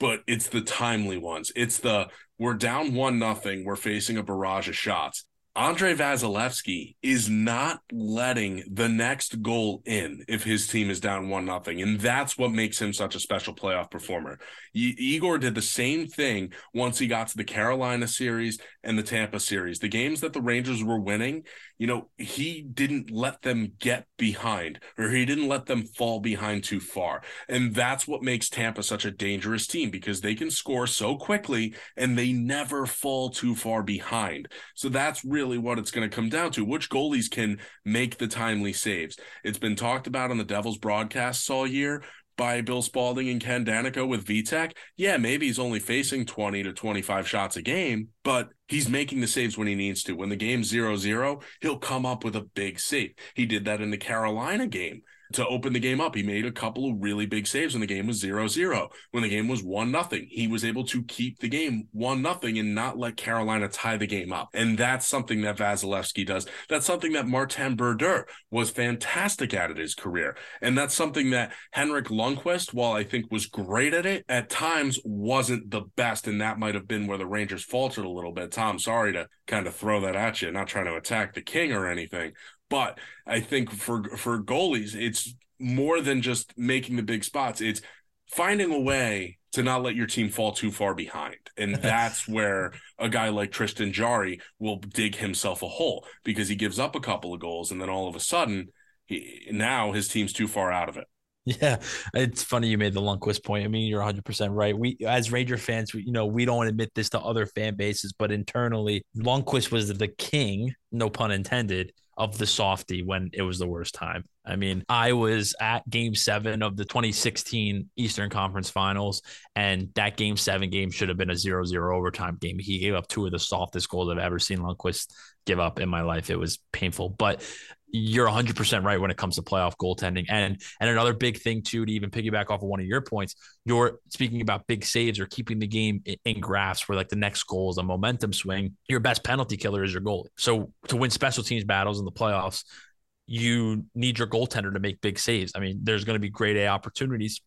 But it's the timely ones. It's the we're down one nothing. We're facing a barrage of shots Andrei Vasilevskiy is not letting the next goal in if his team is down one nothing, and that's what makes him such a special playoff performer. Igor did the same thing once he got to the Carolina series and the Tampa series. The games that the Rangers were winning, you know, he didn't let them get behind or he didn't let them fall behind too far, and that's what makes Tampa such a dangerous team because they can score so quickly and they never fall too far behind. So that's really really what it's going to come down to. Which goalies can make the timely saves? It's been talked about on the Devils broadcasts all year by Bill Spaulding and Ken Daneyko with Vitek. Yeah, maybe he's only facing 20 to 25 shots a game, but he's making the saves when he needs to. When the game's 0 0, he'll come up with a big save. He did that in the Carolina game to open the game up. He made a couple of really big saves when the game was 0-0. When the game was 1 nothing, he was able to keep the game 1 nothing and not let Carolina tie the game up. And that's something that Vasilevskiy does. That's something that Martin Brodeur was fantastic at in his career. And that's something that Henrik Lundqvist, while I think was great at it, at times wasn't the best. And that might have been where the Rangers faltered a little bit. Tom, sorry to kind of throw that at you, not trying to attack the king or anything, but I think for for goalies, it's more than just making the big spots. It's finding a way to not let your team fall too far behind. And that's where a guy like Tristan Jarry will dig himself a hole because he gives up a couple of goals and then all of a sudden he, now his team's too far out of it. Yeah, it's funny you made the Lundqvist point. I mean, you're 100% right. We, as Ranger fans, we, you know, we don't admit this to other fan bases, but internally, Lundqvist was the king, no pun intended, of the softy when it was the worst time. I mean, I was at game seven of the 2016 Eastern Conference Finals, and that game seven game should have been a 0 0 overtime game. He gave up two of the softest goals I've ever seen Lundqvist give up in my life. It was painful. But you're 100% right when it comes to playoff goaltending. And and another big thing too to even piggyback off of one of your points, you're speaking about big saves or keeping the game in, graphs where like the next goal is a momentum swing. Your best penalty killer is your goalie. So to win special teams battles in the playoffs, you need your goaltender to make big saves. I mean, there's going to be great A opportunities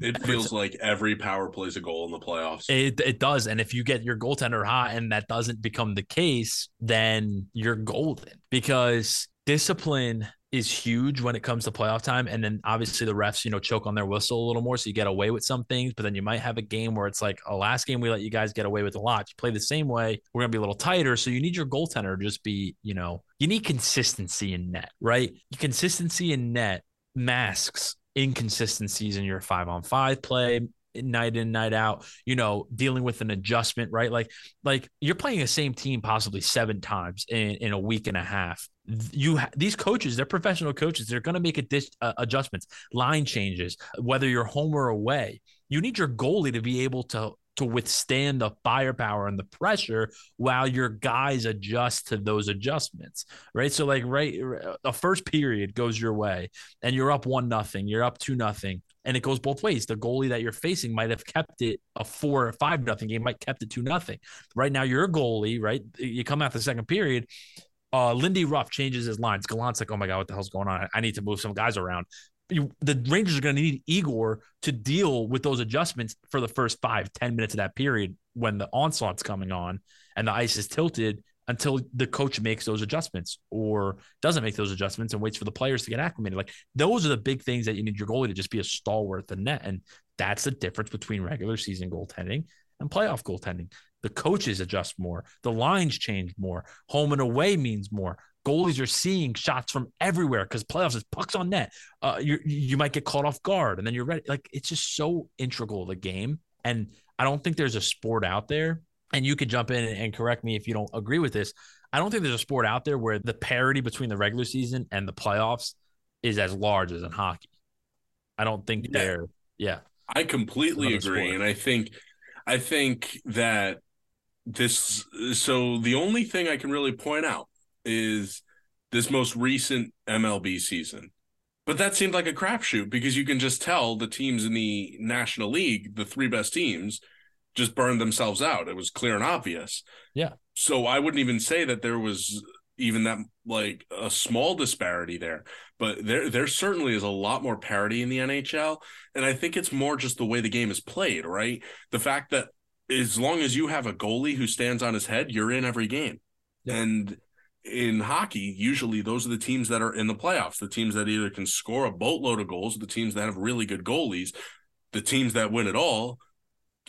it feels like every power plays a goal in the playoffs. It it does, and if you get your goaltender hot and that doesn't become the case, then you're golden because discipline is huge when it comes to playoff time. And then obviously the refs, you know, choke on their whistle a little more. So you get away with some things, but then you might have a game where it's like a last game we let you guys get away with a lot. You play the same way, we're gonna be a little tighter. So you need your goaltender to just be, you know, you need consistency in net, right? Consistency in net masks inconsistencies in your five on five play night in night out you know dealing with an adjustment right like like you're playing the same team possibly seven times in, in a week and a half you these coaches they're professional coaches they're going to make dis- uh, adjustments line changes whether you're home or away. You need your goalie to be able to to withstand the firepower and the pressure while your guys adjust to those adjustments right? So like right a first period goes your way and you're up one nothing you're up two nothing and it goes both ways. The goalie that you're facing might have kept it a four or five nothing game might kept it two nothing. Right now you're a goalie right? You come out the second period uh, Lindy Ruff changes his lines. Gallant's like, oh my God, what the hell's going on? I need to move some guys around you, the Rangers are going to need Igor to deal with those adjustments for the first five, 10 minutes of that period when the onslaught's coming on and the ice is tilted until the coach makes those adjustments or doesn't make those adjustments and waits for the players to get acclimated. Like those are the big things that you need your goalie to just be a stalwart at the net. And that's the difference between regular season goaltending and playoff goaltending. The coaches adjust more, the lines change more, home and away means more goalies are seeing shots from everywhere because playoffs is pucks on net. Uh, you you might get caught off guard and then you're ready. Like it's just so integral to the game, and I don't think there's a sport out there. And you could jump in and correct me if you don't agree with this. I don't think there's a sport out there where the parity between the regular season and the playoffs is as large as in hockey. I don't think yeah. they're yeah. I completely agree, sport. and I think I think that this so the only thing I can really point out is this most recent MLB season. But that seemed like a crapshoot because you can just tell the teams in the National League, the three best teams, just burned themselves out. It was clear and obvious. Yeah. So I wouldn't even say that there was even that like a small disparity there, but there there certainly is a lot more parity in the NHL, and I think it's more just the way the game is played, right? The fact that as long as you have a goalie who stands on his head, you're in every game. Yeah. And in hockey, usually those are the teams that are in the playoffs, the teams that either can score a boatload of goals, the teams that have really good goalies, the teams that win it all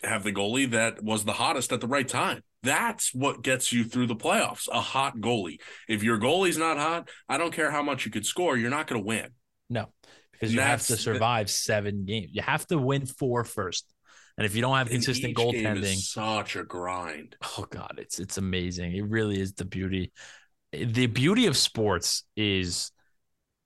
have the goalie that was the hottest at the right time. That's what gets you through the playoffs, a hot goalie. If your goalie's not hot, I don't care how much you could score, you're not going to win. No, because you have to survive seven games. You have to win four first. And if you don't have consistent goaltending, such a grind. Oh God, it's it's amazing. It really is the beauty the beauty of sports is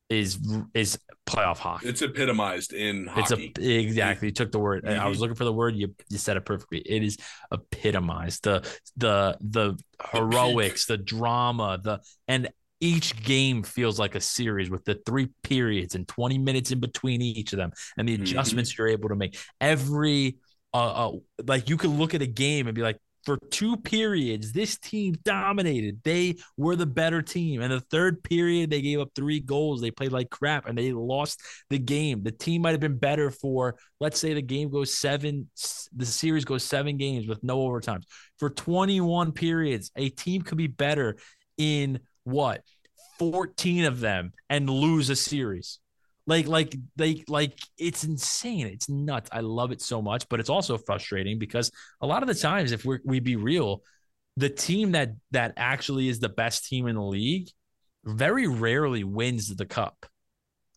is is playoff hockey. It's epitomized in hockey. It's a, exactly. You took the word. Mm-hmm. I was looking for the word. You you said it perfectly. It is epitomized. The the the heroics, the, the drama, the and each game feels like a series with the three periods and 20 minutes in between each of them and the mm-hmm. adjustments mm-hmm. you're able to make. Every uh, uh like you could look at a game and be like, for two periods, this team dominated. They were the better team. And the third period, they gave up three goals. They played like crap and they lost the game. The team might have been better for, let's say, the game goes seven, the series goes seven games with no overtimes. For 21 periods, a team could be better in what? 14 of them and lose a series. Like, like, like, like, it's insane. It's nuts. I love it so much, but it's also frustrating because a lot of the times, if we're we be real, the team that that actually is the best team in the league very rarely wins the cup,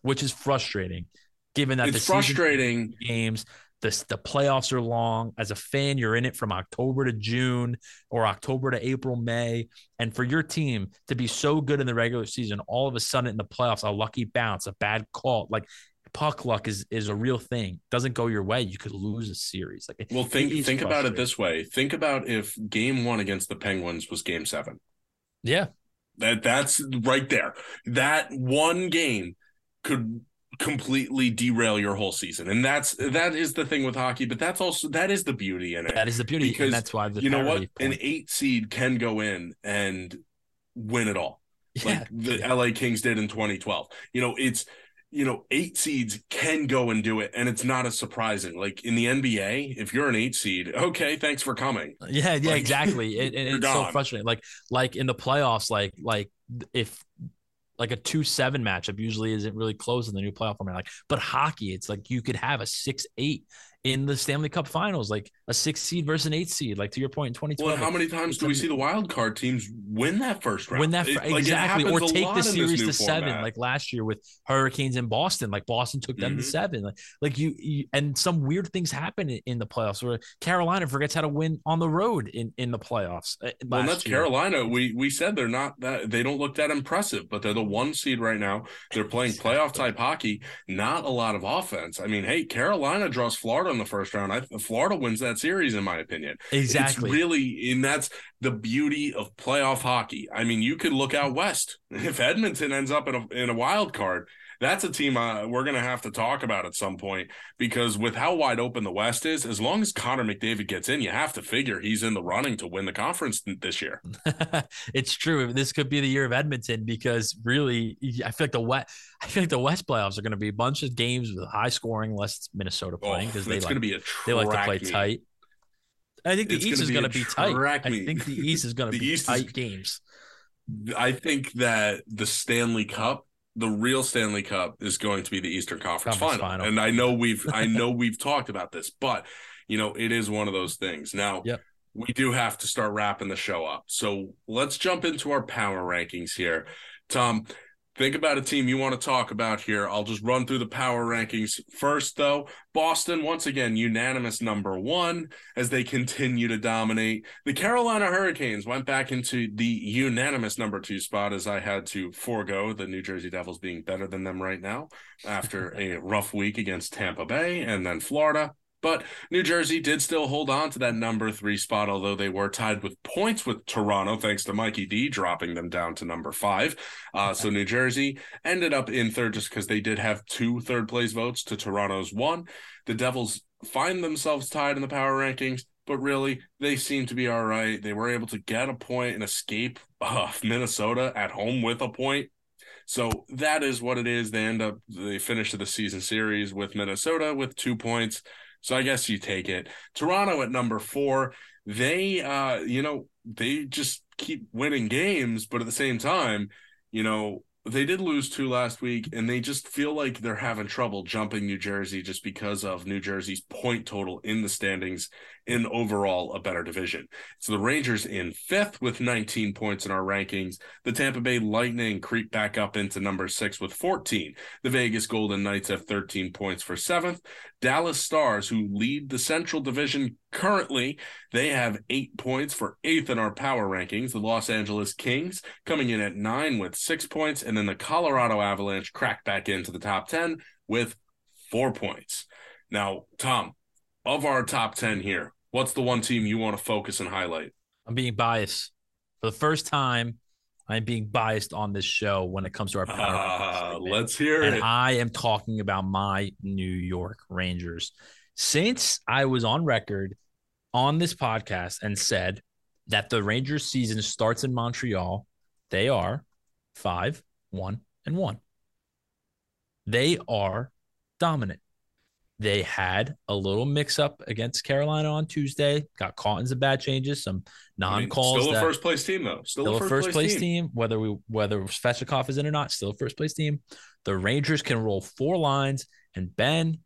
which is frustrating. Given that it's frustrating games, the, the playoffs are long. As a fan, you're in it from October to June or October to April, May. And for your team to be so good in the regular season, all of a sudden in the playoffs, a lucky bounce, a bad call, like puck luck is is a real thing. Doesn't go your way, you could lose a series. Like well, think think about it this way. Think about if Game One against the Penguins was Game Seven. Yeah, that that's right there. That one game could completely derail your whole season. And that's that is the thing with hockey but that's also that is the beauty in it. That is the beauty because that's why the you know what? point. an eight seed can go in and win it all yeah. like the la kings did in 2012 you know it's you know eight seeds can go and do it and it's not as surprising. Like in the nba if you're an eight seed okay thanks for coming. Yeah yeah like, exactly. It, it, it's gone. so frustrating. Like like in the playoffs like like if like a two seven matchup usually isn't really close in the new playoff format. Like, but hockey, it's like you could have a six eight in the Stanley Cup Finals, like a six seed versus an eight seed. Like to your point, in twenty twelve. Well, how many times do we see the wild card teams win that first round? Win that it, exactly, or take the series to seven, like last year with Hurricanes in Boston. Like Boston took them mm-hmm. to seven. Like, like you, you, and some weird things happen in, in, the playoffs where Carolina forgets how to win on the road in in the playoffs. Uh, well, that's year. Carolina. We we said they're not that they don't look that impressive, but they're the one seed right now. They're playing playoff type hockey. Not a lot of offense. I mean, hey, Carolina draws Florida in the first round. I, Florida wins that series, in my opinion. Exactly. It's really, and that's the beauty of playoff hockey. I mean, you could look out west. If Edmonton ends up in a in a wild card, that's a team uh, we're going to have to talk about at some point because with how wide open the West is, as long as Connor McDavid gets in, you have to figure he's in the running to win the conference this year. it's true. This could be the year of Edmonton because really, I feel like the West, I feel like the West playoffs are going to be a bunch of games with high scoring, unless Minnesota playing because oh, they like they like to play tight. I think the it's East is going to be tight. Me. I think the East is going to be East tight is, games. I think that the Stanley Cup the real Stanley Cup is going to be the Eastern Conference, Conference final. final. And I know we've I know we've talked about this, but you know, it is one of those things. Now, yep. we do have to start wrapping the show up. So let's jump into our power rankings here. Tom, Think about a team you want to talk about here. I'll just run through the power rankings. First, though, Boston, once again, unanimous number one as they continue to dominate. The Carolina Hurricanes went back into the unanimous number two spot as I had to forego the New Jersey Devils being better than them right now after a rough week against Tampa Bay and then Florida. But New Jersey did still hold on to that number three spot, although they were tied with points with Toronto, thanks to Mikey D dropping them down to number five. Uh, so New Jersey ended up in third just because they did have two third place votes to Toronto's one. The Devils find themselves tied in the power rankings but really they seem to be all right. They were able to get a point and escape uh, Minnesota at home with a point. So that is what it is. They end up they finish the season series with Minnesota with two points. So I guess you take it. Toronto at number four. They, uh, you know, they just keep winning games, but at the same time, you know, they did lose two last week, and they just feel like they're having trouble jumping New Jersey just because of New Jersey's point total in the standings in overall a better division. So the Rangers in fifth with 19 points in our rankings. The Tampa Bay Lightning creep back up into number six with 14. The Vegas Golden Knights have 13 points for seventh. Dallas Stars, who lead the Central Division currently, they have eight points for eighth in our power rankings. The Los Angeles Kings coming in at nine with six points. And then the Colorado Avalanche crack back into the top 10 with four points. Now, Tom, of our top 10 here, what's the one team you want to focus and highlight? I'm being biased. For the first time, I'm being biased on this show when it comes to our power. Uh, let's hear and it. I am talking about my New York Rangers. Since I was on record on this podcast and said that the Rangers season starts in Montreal. They are five, one, and one. They are dominant. They had a little mix up against Carolina on Tuesday, got caught in some bad changes, some non calls. I mean, still a first place team, though. Still, still a first, first place, place team. team. Whether we whether Svechnikov is in or not, still a first place team. The Rangers can roll four lines, and Ben,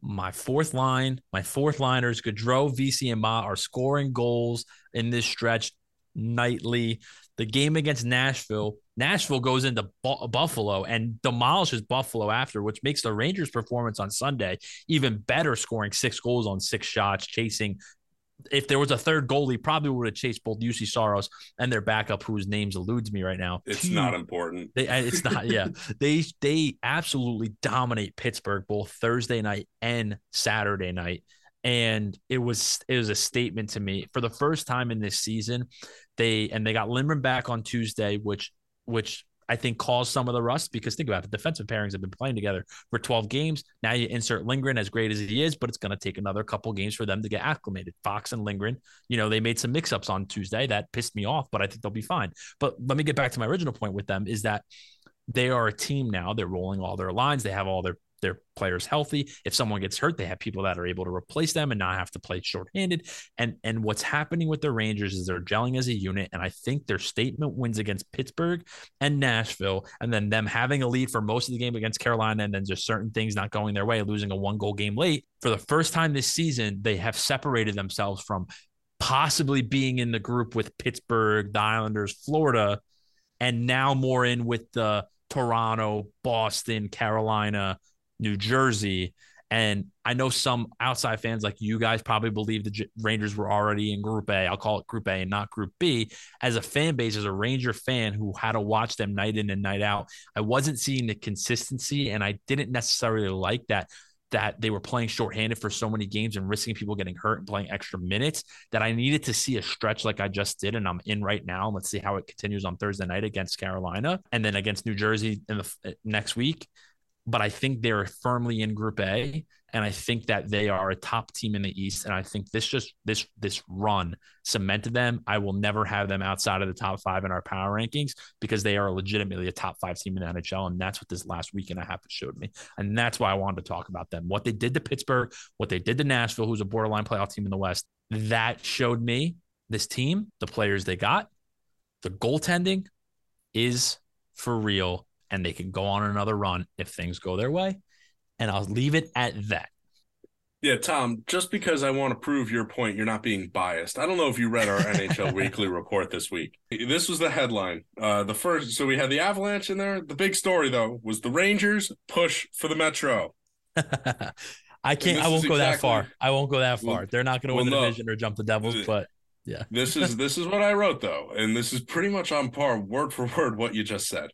my fourth line, my fourth liners, Goodrow, Vesey, and Ma are scoring goals in this stretch nightly. The game against Nashville, Nashville goes into Bu- Buffalo and demolishes Buffalo after, which makes the Rangers' performance on Sunday even better, scoring six goals on six shots, chasing. If there was a third goalie, probably would have chased both Juuse Saros and their backup, whose names eludes me right now. It's not important. They, it's not. Yeah, they they absolutely dominate Pittsburgh both Thursday night and Saturday night and it was it was a statement to me for the first time in this season they and they got Lindgren back on Tuesday which which I think caused some of the rust because think about it, the defensive pairings have been playing together for 12 games. Now you insert Lindgren as great as he is, but it's going to take another couple games for them to get acclimated. Fox and Lindgren, you know, they made some mix ups on Tuesday that pissed me off, but I think they'll be fine. But let me get back to my original point with them is that they are a team now. They're rolling all their lines. They have all their their players healthy. If someone gets hurt, they have people that are able to replace them and not have to play shorthanded. And and what's happening with the Rangers is they're gelling as a unit. And I think their statement wins against Pittsburgh and Nashville, and then them having a lead for most of the game against Carolina, and then just certain things not going their way, losing a one goal game late. For the first time this season, they have separated themselves from possibly being in the group with Pittsburgh, the Islanders, Florida, and now more in with the Toronto, Boston, Carolina, New Jersey. And I know some outside fans like you guys probably believe the J- Rangers were already in Group A. I'll call it Group A and not Group B. As a fan base, as a Ranger fan who had to watch them night in and night out, I wasn't seeing the consistency, and I didn't necessarily like that that they were playing shorthanded for so many games and risking people getting hurt and playing extra minutes that I needed to see a stretch like I just did and I'm in right now. Let's see how it continues on Thursday night against Carolina and then against New Jersey in the eh, next week but I think they're firmly in Group A, and I think that they are a top team in the East. And I think this just this this run cemented them. I will never have them outside of the top five in our power rankings because they are legitimately a top five team in the NHL, and that's what this last week and a half has showed me. And that's why I wanted to talk about them. What they did to Pittsburgh, what they did to Nashville, who's a borderline playoff team in the West, that showed me this team, the players they got, the goaltending is for real and they can go on another run if things go their way. And I'll leave it at that. Yeah, Tom, just because I want to prove your point, you're not being biased. I don't know if you read our NHL weekly report this week. This was the headline. Uh, the first, so we had the Avalanche in there. The big story, though, was the Rangers push for the Metro. I can't, I won't go exactly, that far. I won't go that far. Well, They're not going to win well, the division or jump the Devils, but yeah. this is this is what I wrote though, and this is pretty much on par, word for word, what you just said.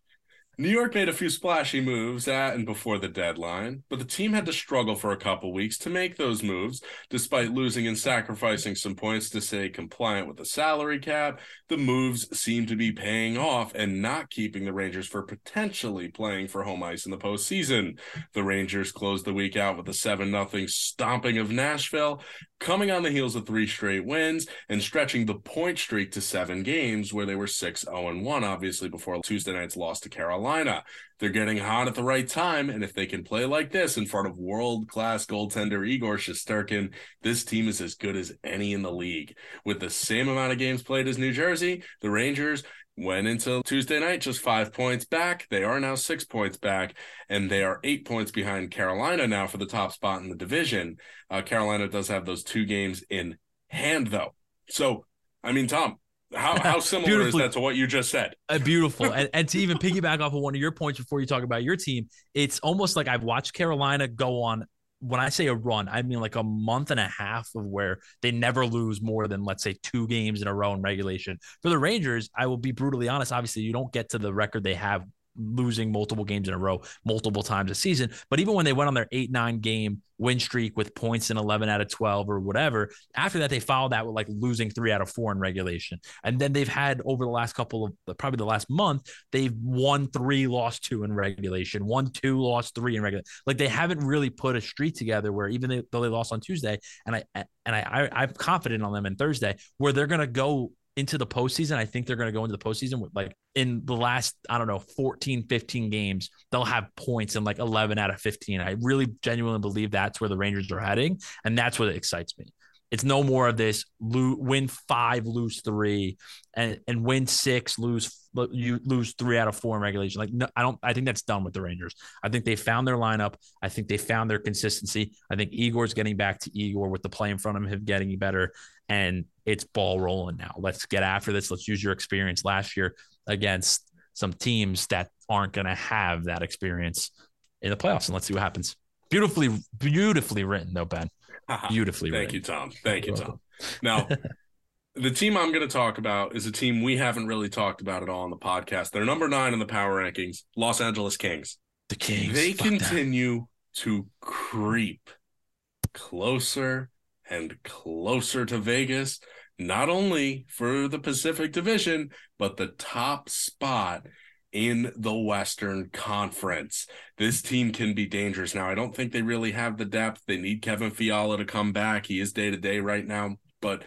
New York made a few splashy moves at and before the deadline, but the team had to struggle for a couple weeks to make those moves, despite losing and sacrificing some points to stay compliant with the salary cap. The moves seem to be paying off and not keeping the Rangers for potentially playing for home ice in the postseason. The Rangers closed the week out with a 7 0 stomping of Nashville, coming on the heels of three straight wins and stretching the point streak to seven games, where they were 6 0 1, obviously, before Tuesday night's loss to Carolina. They're getting hot at the right time, and if they can play like this in front of world class goaltender Igor Shesterkin, this team is as good as any in the league. With the same amount of games played as New Jersey, the Rangers went into Tuesday night just five points back. They are now six points back, and they are eight points behind Carolina now for the top spot in the division. Uh, Carolina does have those two games in hand, though. So, I mean, Tom, how, how similar is that to what you just said? Uh, beautiful. and, and to even piggyback off of one of your points before you talk about your team, it's almost like I've watched Carolina go on when I say a run, I mean like a month and a half of where they never lose more than let's say two games in a row in regulation. For the Rangers, I will be brutally honest. Obviously, you don't get to the record they have losing multiple games in a row multiple times a season. But even when they went on their eight, nine game win streak with points in 11 out of 12 or whatever, after that, they followed that with like losing three out of four in regulation. And then they've had over the last couple of probably the last month, they've won three, lost two in regulation, won two, lost three in regulation. Like they haven't really put a streak together where even though they lost on Tuesday, and I and I, I I'm confident on them in Thursday, where they're gonna go into the postseason. I think they're going to go into the postseason with like in the last, I don't know, 14, 15 games, they'll have points in like 11 out of 15. I really genuinely believe that's where the Rangers are heading. And that's what excites me. It's no more of this win five, lose three, and, and win six, lose you lose three out of four in regulation. Like no, I don't. I think that's done with the Rangers. I think they found their lineup. I think they found their consistency. I think Igor's getting back to Igor with the play in front of him getting better, and it's ball rolling now. Let's get after this. Let's use your experience last year against some teams that aren't going to have that experience in the playoffs, and let's see what happens. Beautifully, beautifully written though, Ben. Beautifully Thank written. you, Tom. Thank you, Tom. Now, the team I'm going to talk about is a team we haven't really talked about at all on the podcast. They're number nine in the power rankings, Los Angeles Kings. The Kings. They continue that. to creep closer and closer to Vegas, not only for the Pacific Division, but the top spot in the Western Conference. This team can be dangerous. Now, I don't think they really have the depth. They need Kevin Fiala to come back. He is day to day right now, but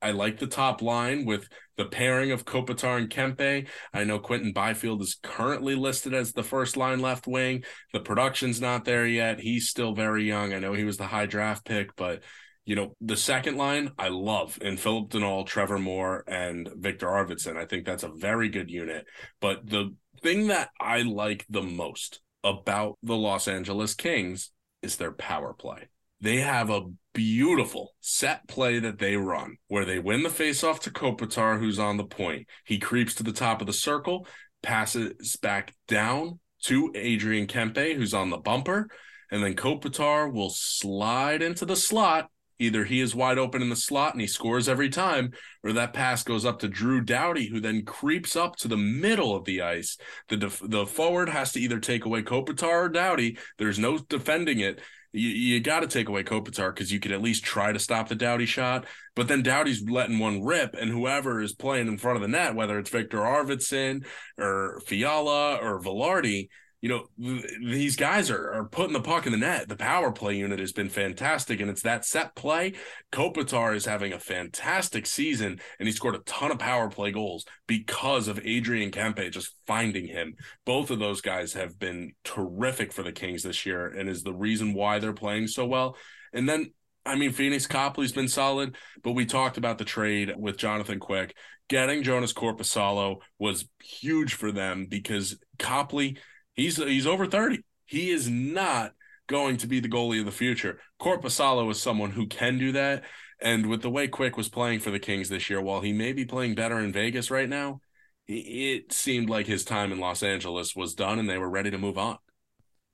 I like the top line with the pairing of Kopitar and Kempe. I know Quinton Byfield is currently listed as the first line left wing. The production's not there yet. He's still very young. I know he was the high draft pick, but you know, the second line I love in Philip Danault, Trevor Moore, and Viktor Arvidsson. I think that's a very good unit. But the thing that I like the most about the Los Angeles Kings is their power play. They have a beautiful set play that they run where they win the faceoff to Kopitar, who's on the point. He creeps to the top of the circle, passes back down to Adrian Kempe, who's on the bumper, and then Kopitar will slide into the slot either he is wide open in the slot and he scores every time, or that pass goes up to Drew Doughty, who then creeps up to the middle of the ice. The def- the forward has to either take away Kopitar or Doughty. There's no defending it. You, you got to take away Kopitar because you could at least try to stop the Doughty shot. But then Doughty's letting one rip, and whoever is playing in front of the net, whether it's Viktor Arvidsson or Fiala or Vilardi, you know, these guys are, are putting the puck in the net. The power play unit has been fantastic, and it's that set play. Kopitar is having a fantastic season, and he scored a ton of power play goals because of Adrian Kempe just finding him. Both of those guys have been terrific for the Kings this year, and is the reason why they're playing so well. And then I mean, Pheonix Copley's been solid, but we talked about the trade with Jonathan Quick. Getting Joonas Korpisalo was huge for them because Copley – He's he's over 30. He is not going to be the goalie of the future. Korpisalo is someone who can do that. And with the way Quick was playing for the Kings this year, while he may be playing better in Vegas right now, it seemed like his time in Los Angeles was done and they were ready to move on.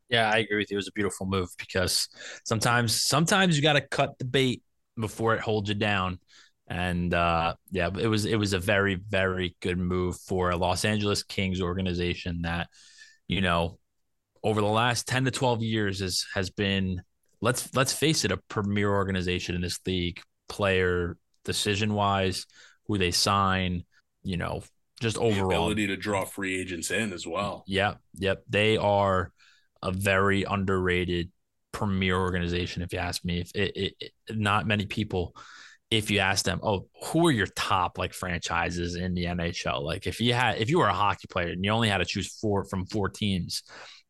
Yeah, I agree with you. It was a beautiful move because sometimes sometimes you got to cut the bait before it holds you down. And uh, yeah, it was it was a very very good move for a Los Angeles Kings organization that you know, over the last 10 to 12 years has has been let's let's face it, a premier organization in this league, player decision wise, who they sign, you know, just overall the ability to draw free agents in as well. Yep, yep. They are a very underrated premier organization, if you ask me. If it, it, it, not many people if you ask them, oh, who are your top like franchises in the NHL? Like if you had if you were a hockey player and you only had to choose four from four teams,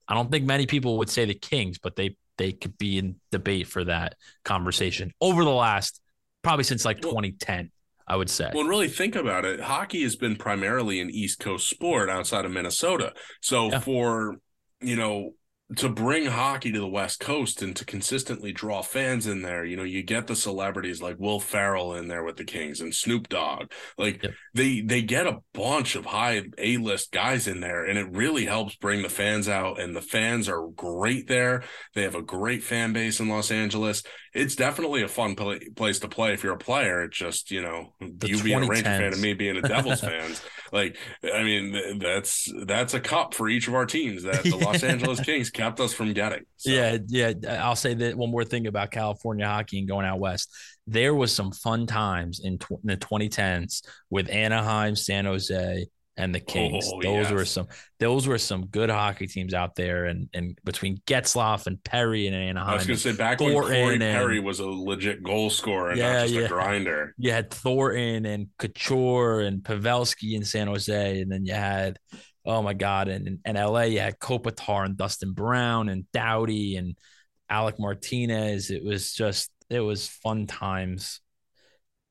I don't think many people would say the Kings, but they they could be in debate for that conversation over the last probably since like 2010. I would say. Well, really think about it. Hockey has been primarily an East Coast sport outside of Minnesota. So yeah. for, you know, to bring hockey to the West Coast and to consistently draw fans in there, you know, you get the celebrities like Will Ferrell in there with the Kings and Snoop Dogg. Like yep. they they get a bunch of high A list guys in there, and it really helps bring the fans out. And the fans are great there. They have a great fan base in Los Angeles. It's definitely a fun play, place to play if you're a player. It's just you know the you being a Ranger fan and me being a Devils fan. Like I mean, that's that's a cup for each of our teams that the Los Angeles Kings kept us from getting. So. Yeah, yeah. I'll say that one more thing about California hockey and going out west. There was some fun times in, tw- in the 2010s with Anaheim, San Jose, and the Kings. Oh, those yes. were some those were some good hockey teams out there, and and between Getzlaf and Perry and Anaheim. I was going to say back Thornton when Corey Perry and, was a legit goal scorer and yeah, not just yeah. a grinder. You had Thornton and Couture and Pavelski in San Jose, and then you had oh my god, and in, in LA you had Kopitar and Dustin Brown and Doughty and Alec Martinez. It was just it was fun times.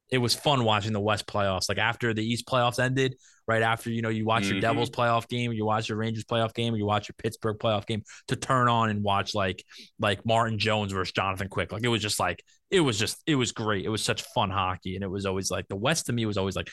It was fun watching the West playoffs. Like after the East playoffs ended, right after you know you watch mm-hmm. your Devils playoff game, you watch your Rangers playoff game, or you watch your Pittsburgh playoff game to turn on and watch like like Martin Jones versus Jonathan Quick. Like it was just like it was just it was great. It was such fun hockey, and it was always like the West to me was always like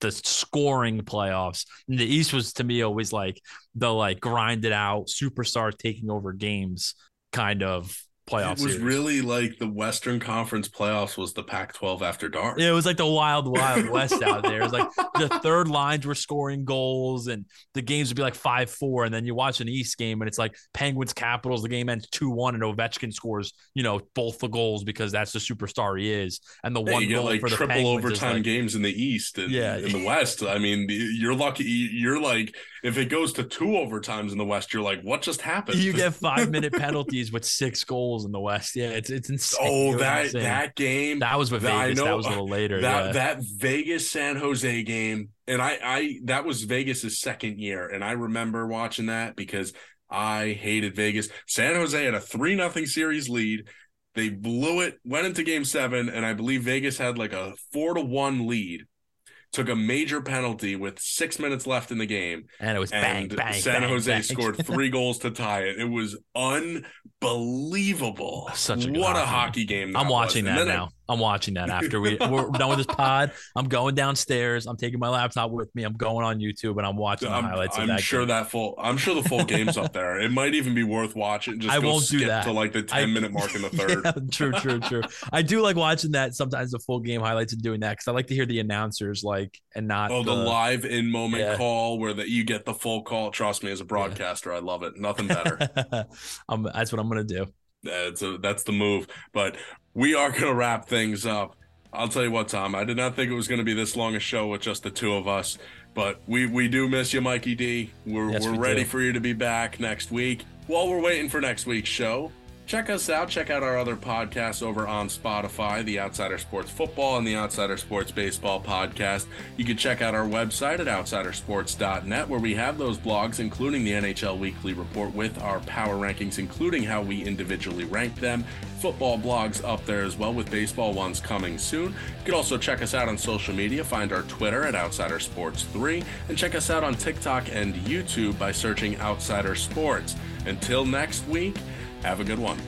the scoring playoffs. And the East was to me always like the like grinded out superstar taking over games kind of playoff. It was series. really like the Western Conference playoffs was the Pac-12 after dark. Yeah, it was like the wild, wild west out there. It was like the third lines were scoring goals, and the games would be like five four, and then you watch an East game, and it's like Penguins Capitals. The game ends two one, and Ovechkin scores, you know, both the goals because that's the superstar he is, and the one goal like for the triple overtime like, games in the East. And, yeah, in the West. I mean, you're lucky. You're like if it goes to two overtimes in the West, you're like, what just happened? You get five minute penalties with six goals in the West. Yeah, it's it's insane. Oh, that insane. that game. That was with Vegas. Know, that was a little later. That yeah. that Vegas San Jose game, and I I that was Vegas's second year, and I remember watching that because I hated Vegas. San Jose had a three nothing series lead. They blew it, went into game seven, and I believe Vegas had like a four to one lead took a major penalty with six minutes left in the game. And it was bang, bang, San bang, Jose bang. scored three goals to tie it. It was unbelievable. Such a what hockey a hockey game. I'm watching was. that now. I'm watching that after we, we're done with this pod. I'm going downstairs. I'm taking my laptop with me. I'm going on YouTube and I'm watching the I'm, highlights. I'm that sure game. that full. I'm sure the full game's up there. It might even be worth watching. Just I won't do that to like the 10 I, minute mark in the third. Yeah, true, true, true. I do like watching that sometimes the full game highlights and doing that because I like to hear the announcers like and not oh the, the live in moment yeah. call where that you get the full call. Trust me, as a broadcaster, yeah. I love it. Nothing better. that's what I'm gonna do. That's a, that's the move. But we are gonna wrap things up. I'll tell you what, Tom. I did not think it was going to be this long a show with just the two of us, but we we do miss you, Mikey D. We're yes, we're we ready do. for you to be back next week. While we're waiting for next week's show, check us out. Check out our other podcasts over on Spotify, the Outsider Sports Football and the Outsider Sports Baseball podcast. You can check out our website at outsidersports.net, where we have those blogs, including the NHL Weekly Report with our power rankings, including how we individually rank them. Football blogs up there as well, with baseball ones coming soon. You can also check us out on social media. Find our Twitter at Outsider Sports 3 and check us out on TikTok and YouTube by searching Outsider Sports. Until next week, have a good one.